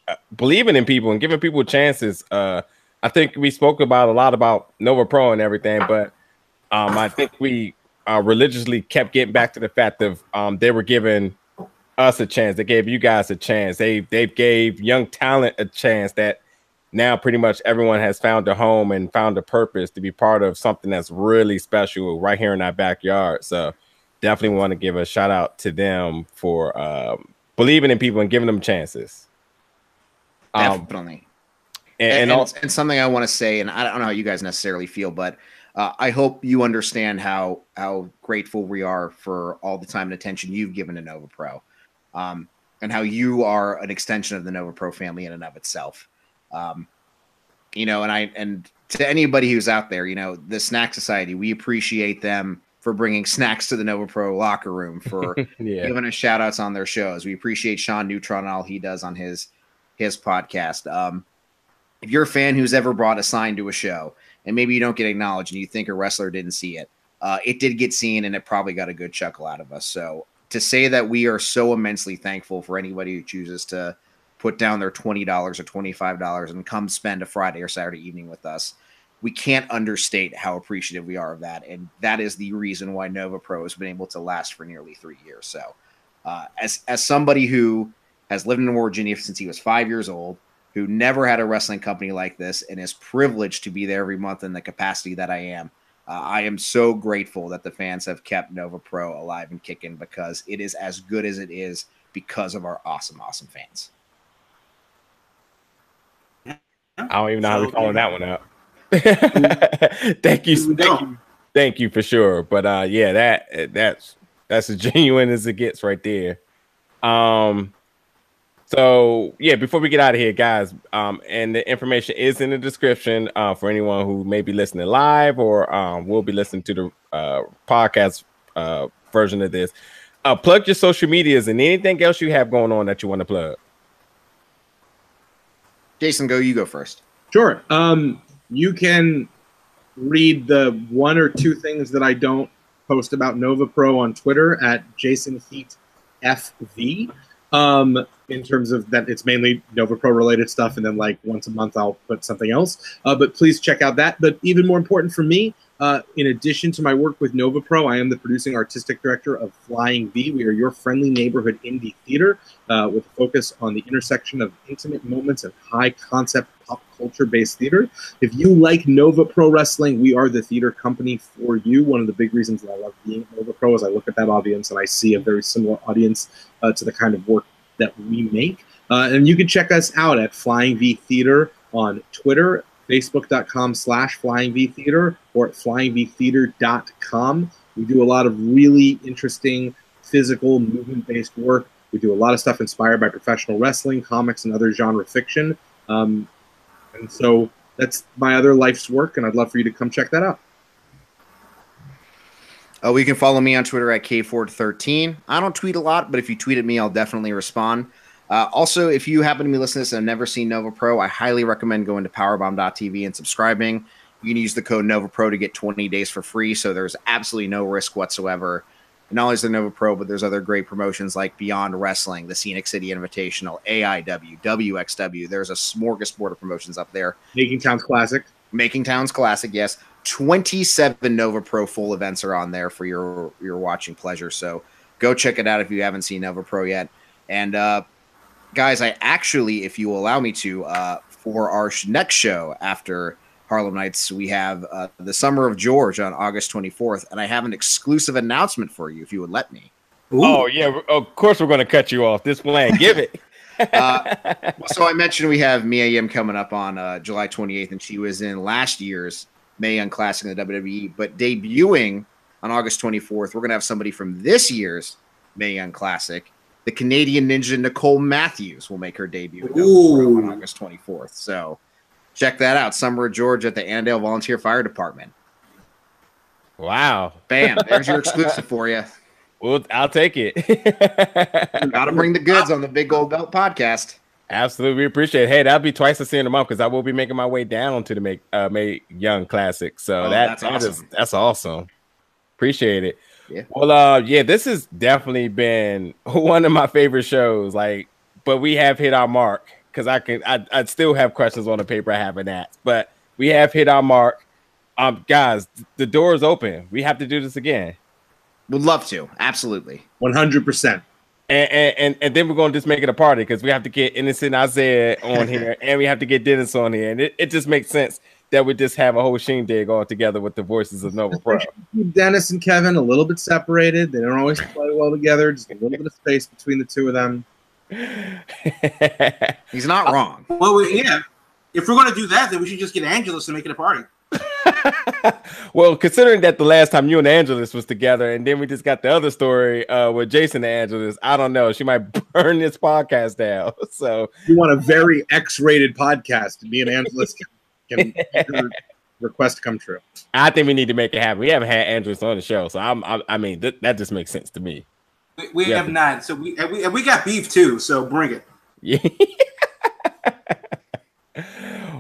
uh, believing in people and giving people chances uh I think we spoke about a lot about Nova Pro and everything, but um, I think we uh, religiously kept getting back to the fact of um, they were giving us a chance. They gave you guys a chance. They they gave young talent a chance that now pretty much everyone has found a home and found a purpose to be part of something that's really special right here in our backyard. So definitely want to give a shout out to them for um, believing in people and giving them chances. Um, Definitely. And, and, and, also, and, something I want to say, and I don't know how you guys necessarily feel, but uh, I hope you understand how how grateful we are for all the time and attention you've given to Nova Pro, um, and how you are an extension of the Nova Pro family in and of itself. Um, you know, and I and to anybody who's out there, you know, the Snack Society, we appreciate them for bringing snacks to the Nova Pro locker room, for yeah. giving us shout outs on their shows. We appreciate Sean Neutron and all he does on his his podcast. Um, if you're a fan who's ever brought a sign to a show and maybe you don't get acknowledged and you think a wrestler didn't see it, uh, it did get seen and it probably got a good chuckle out of us. So to say that we are so immensely thankful for anybody who chooses to put down their $20 or $25 and come spend a Friday or Saturday evening with us, we can't understate how appreciative we are of that. And that is the reason why Nova Pro has been able to last for nearly three years. So uh, as, as somebody who has lived in Virginia since he was five years old, who never had a wrestling company like this and is privileged to be there every month in the capacity that I am. Uh, I am so grateful that the fans have kept Nova Pro alive and kicking because it is as good as it is because of our awesome, awesome fans. I don't even know how we're calling that one out. thank you, thank you, thank you for sure. But uh, yeah, that that's that's as genuine as it gets right there. Um, so yeah, before we get out of here, guys, um, and the information is in the description uh, for anyone who may be listening live or um, will be listening to the uh, podcast uh, version of this. Uh, plug your social medias and anything else you have going on that you want to plug. Jason, go. You go first. Sure. Um, you can read the one or two things that I don't post about Nova Pro on Twitter at Jason Heat FV. Um, in terms of that it's mainly Nova Pro related stuff, and then like once a month I'll put something else. Uh, but please check out that. But even more important for me, uh, in addition to my work with Nova Pro, I am the producing artistic director of Flying V. We are your friendly neighborhood indie theater uh, with a focus on the intersection of intimate moments and high concept pop culture based theater. If you like Nova Pro Wrestling, we are the theater company for you. One of the big reasons that I love being at Nova Pro is I look at that audience and I see a very similar audience uh, to the kind of work that we make. Uh, and you can check us out at Flying V Theater on Twitter, facebook.com slash Flying V Theater, or at flyingvtheater.com. We do a lot of really interesting physical movement based work. We do a lot of stuff inspired by professional wrestling, comics, and other genre fiction. Um, and so that's my other life's work, and I'd love for you to come check that out. Oh, you can follow me on Twitter at kford13. I don't tweet a lot, but if you tweet at me, I'll definitely respond. Uh, also, if you happen to be listening to this and have never seen Nova Pro, I highly recommend going to powerbomb.tv and subscribing. You can use the code Nova Pro to get 20 days for free, so there's absolutely no risk whatsoever. And not only is there Nova Pro, but there's other great promotions like Beyond Wrestling, the Scenic City Invitational, AIW, WXW. There's a smorgasbord of promotions up there. Making Towns Classic. Making Towns Classic, yes. 27 Nova Pro full events are on there for your your watching pleasure. So go check it out if you haven't seen Nova Pro yet. And uh, guys, I actually, if you will allow me to, uh, for our next show after Harlem Nights, we have uh, the Summer of George on August 24th, and I have an exclusive announcement for you if you would let me. Ooh. Oh yeah, of course we're going to cut you off. This plan, give it. uh, so I mentioned we have Mia Yim coming up on uh, July 28th, and she was in last year's Mae Young Classic in the WWE. But debuting on August 24th, we're going to have somebody from this year's Mae Young Classic. The Canadian Ninja Nicole Matthews will make her debut on August 24th. So check that out. Summer of George at the Annandale Volunteer Fire Department. Wow. Bam. There's your exclusive for you. Well, I'll take it. Got to bring the goods on the Big Gold Belt podcast. Absolutely, we appreciate it. Hey, that'll be twice the same amount because I will be making my way down to the make uh Mae Young Classic. So oh, that, that's that awesome. Is, that's awesome. Appreciate it. Yeah. Well, uh, yeah, this has definitely been one of my favorite shows. Like, but we have hit our mark because I can I I still have questions on the paper I haven't asked, but we have hit our mark. Um, guys, the door is open. We have to do this again. Would love to. Absolutely. One hundred percent. And, and, and, and then we're gonna just make it a party because we have to get innocent Isaiah on here and we have to get Dennis on here, and it, it just makes sense that we just have a whole shindig all together with the voices of Nova Pro. Dennis and Kevin a little bit separated. They don't always play well together. Just a little bit of space between the two of them. He's not wrong. Well, we, yeah. If we're gonna do that, then we should just get Angelus to make it a party. well, considering that the last time you and Angelus was together, and then we just got the other story uh, with Jason and Angelus, I don't know. She might burn this podcast down. So You want a very X-rated podcast. Me and Angelus can, can request come true. I think we need to make it happen. We haven't had Angelus on the show, so I'm, I, I mean, th- that just makes sense to me. We, we Yeah. have not. So we and we and we got beef too. So bring it. Yeah.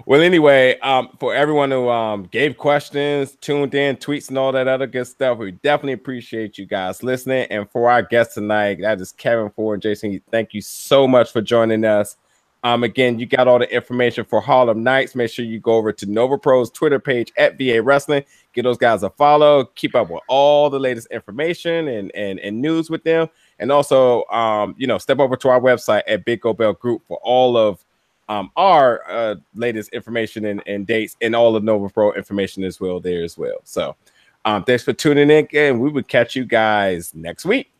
well, anyway, um, for everyone who um gave questions, tuned in, tweets, and all that other good stuff, we definitely appreciate you guys listening. And for our guests tonight, that is Kevin Ford and Jason. Thank you so much for joining us. Um, again, you got all the information for Harlem Nights. Make sure you go over to Nova Pro's Twitter page at VA Wrestling. Give those guys a follow. Keep up with all the latest information and and, and news with them. And also, um, you know, step over to our website at Big Gold Belt Group for all of um, our uh, latest information and, and dates and all of Nova Pro information as well there as well. So, um, thanks for tuning in, and we will catch you guys next week.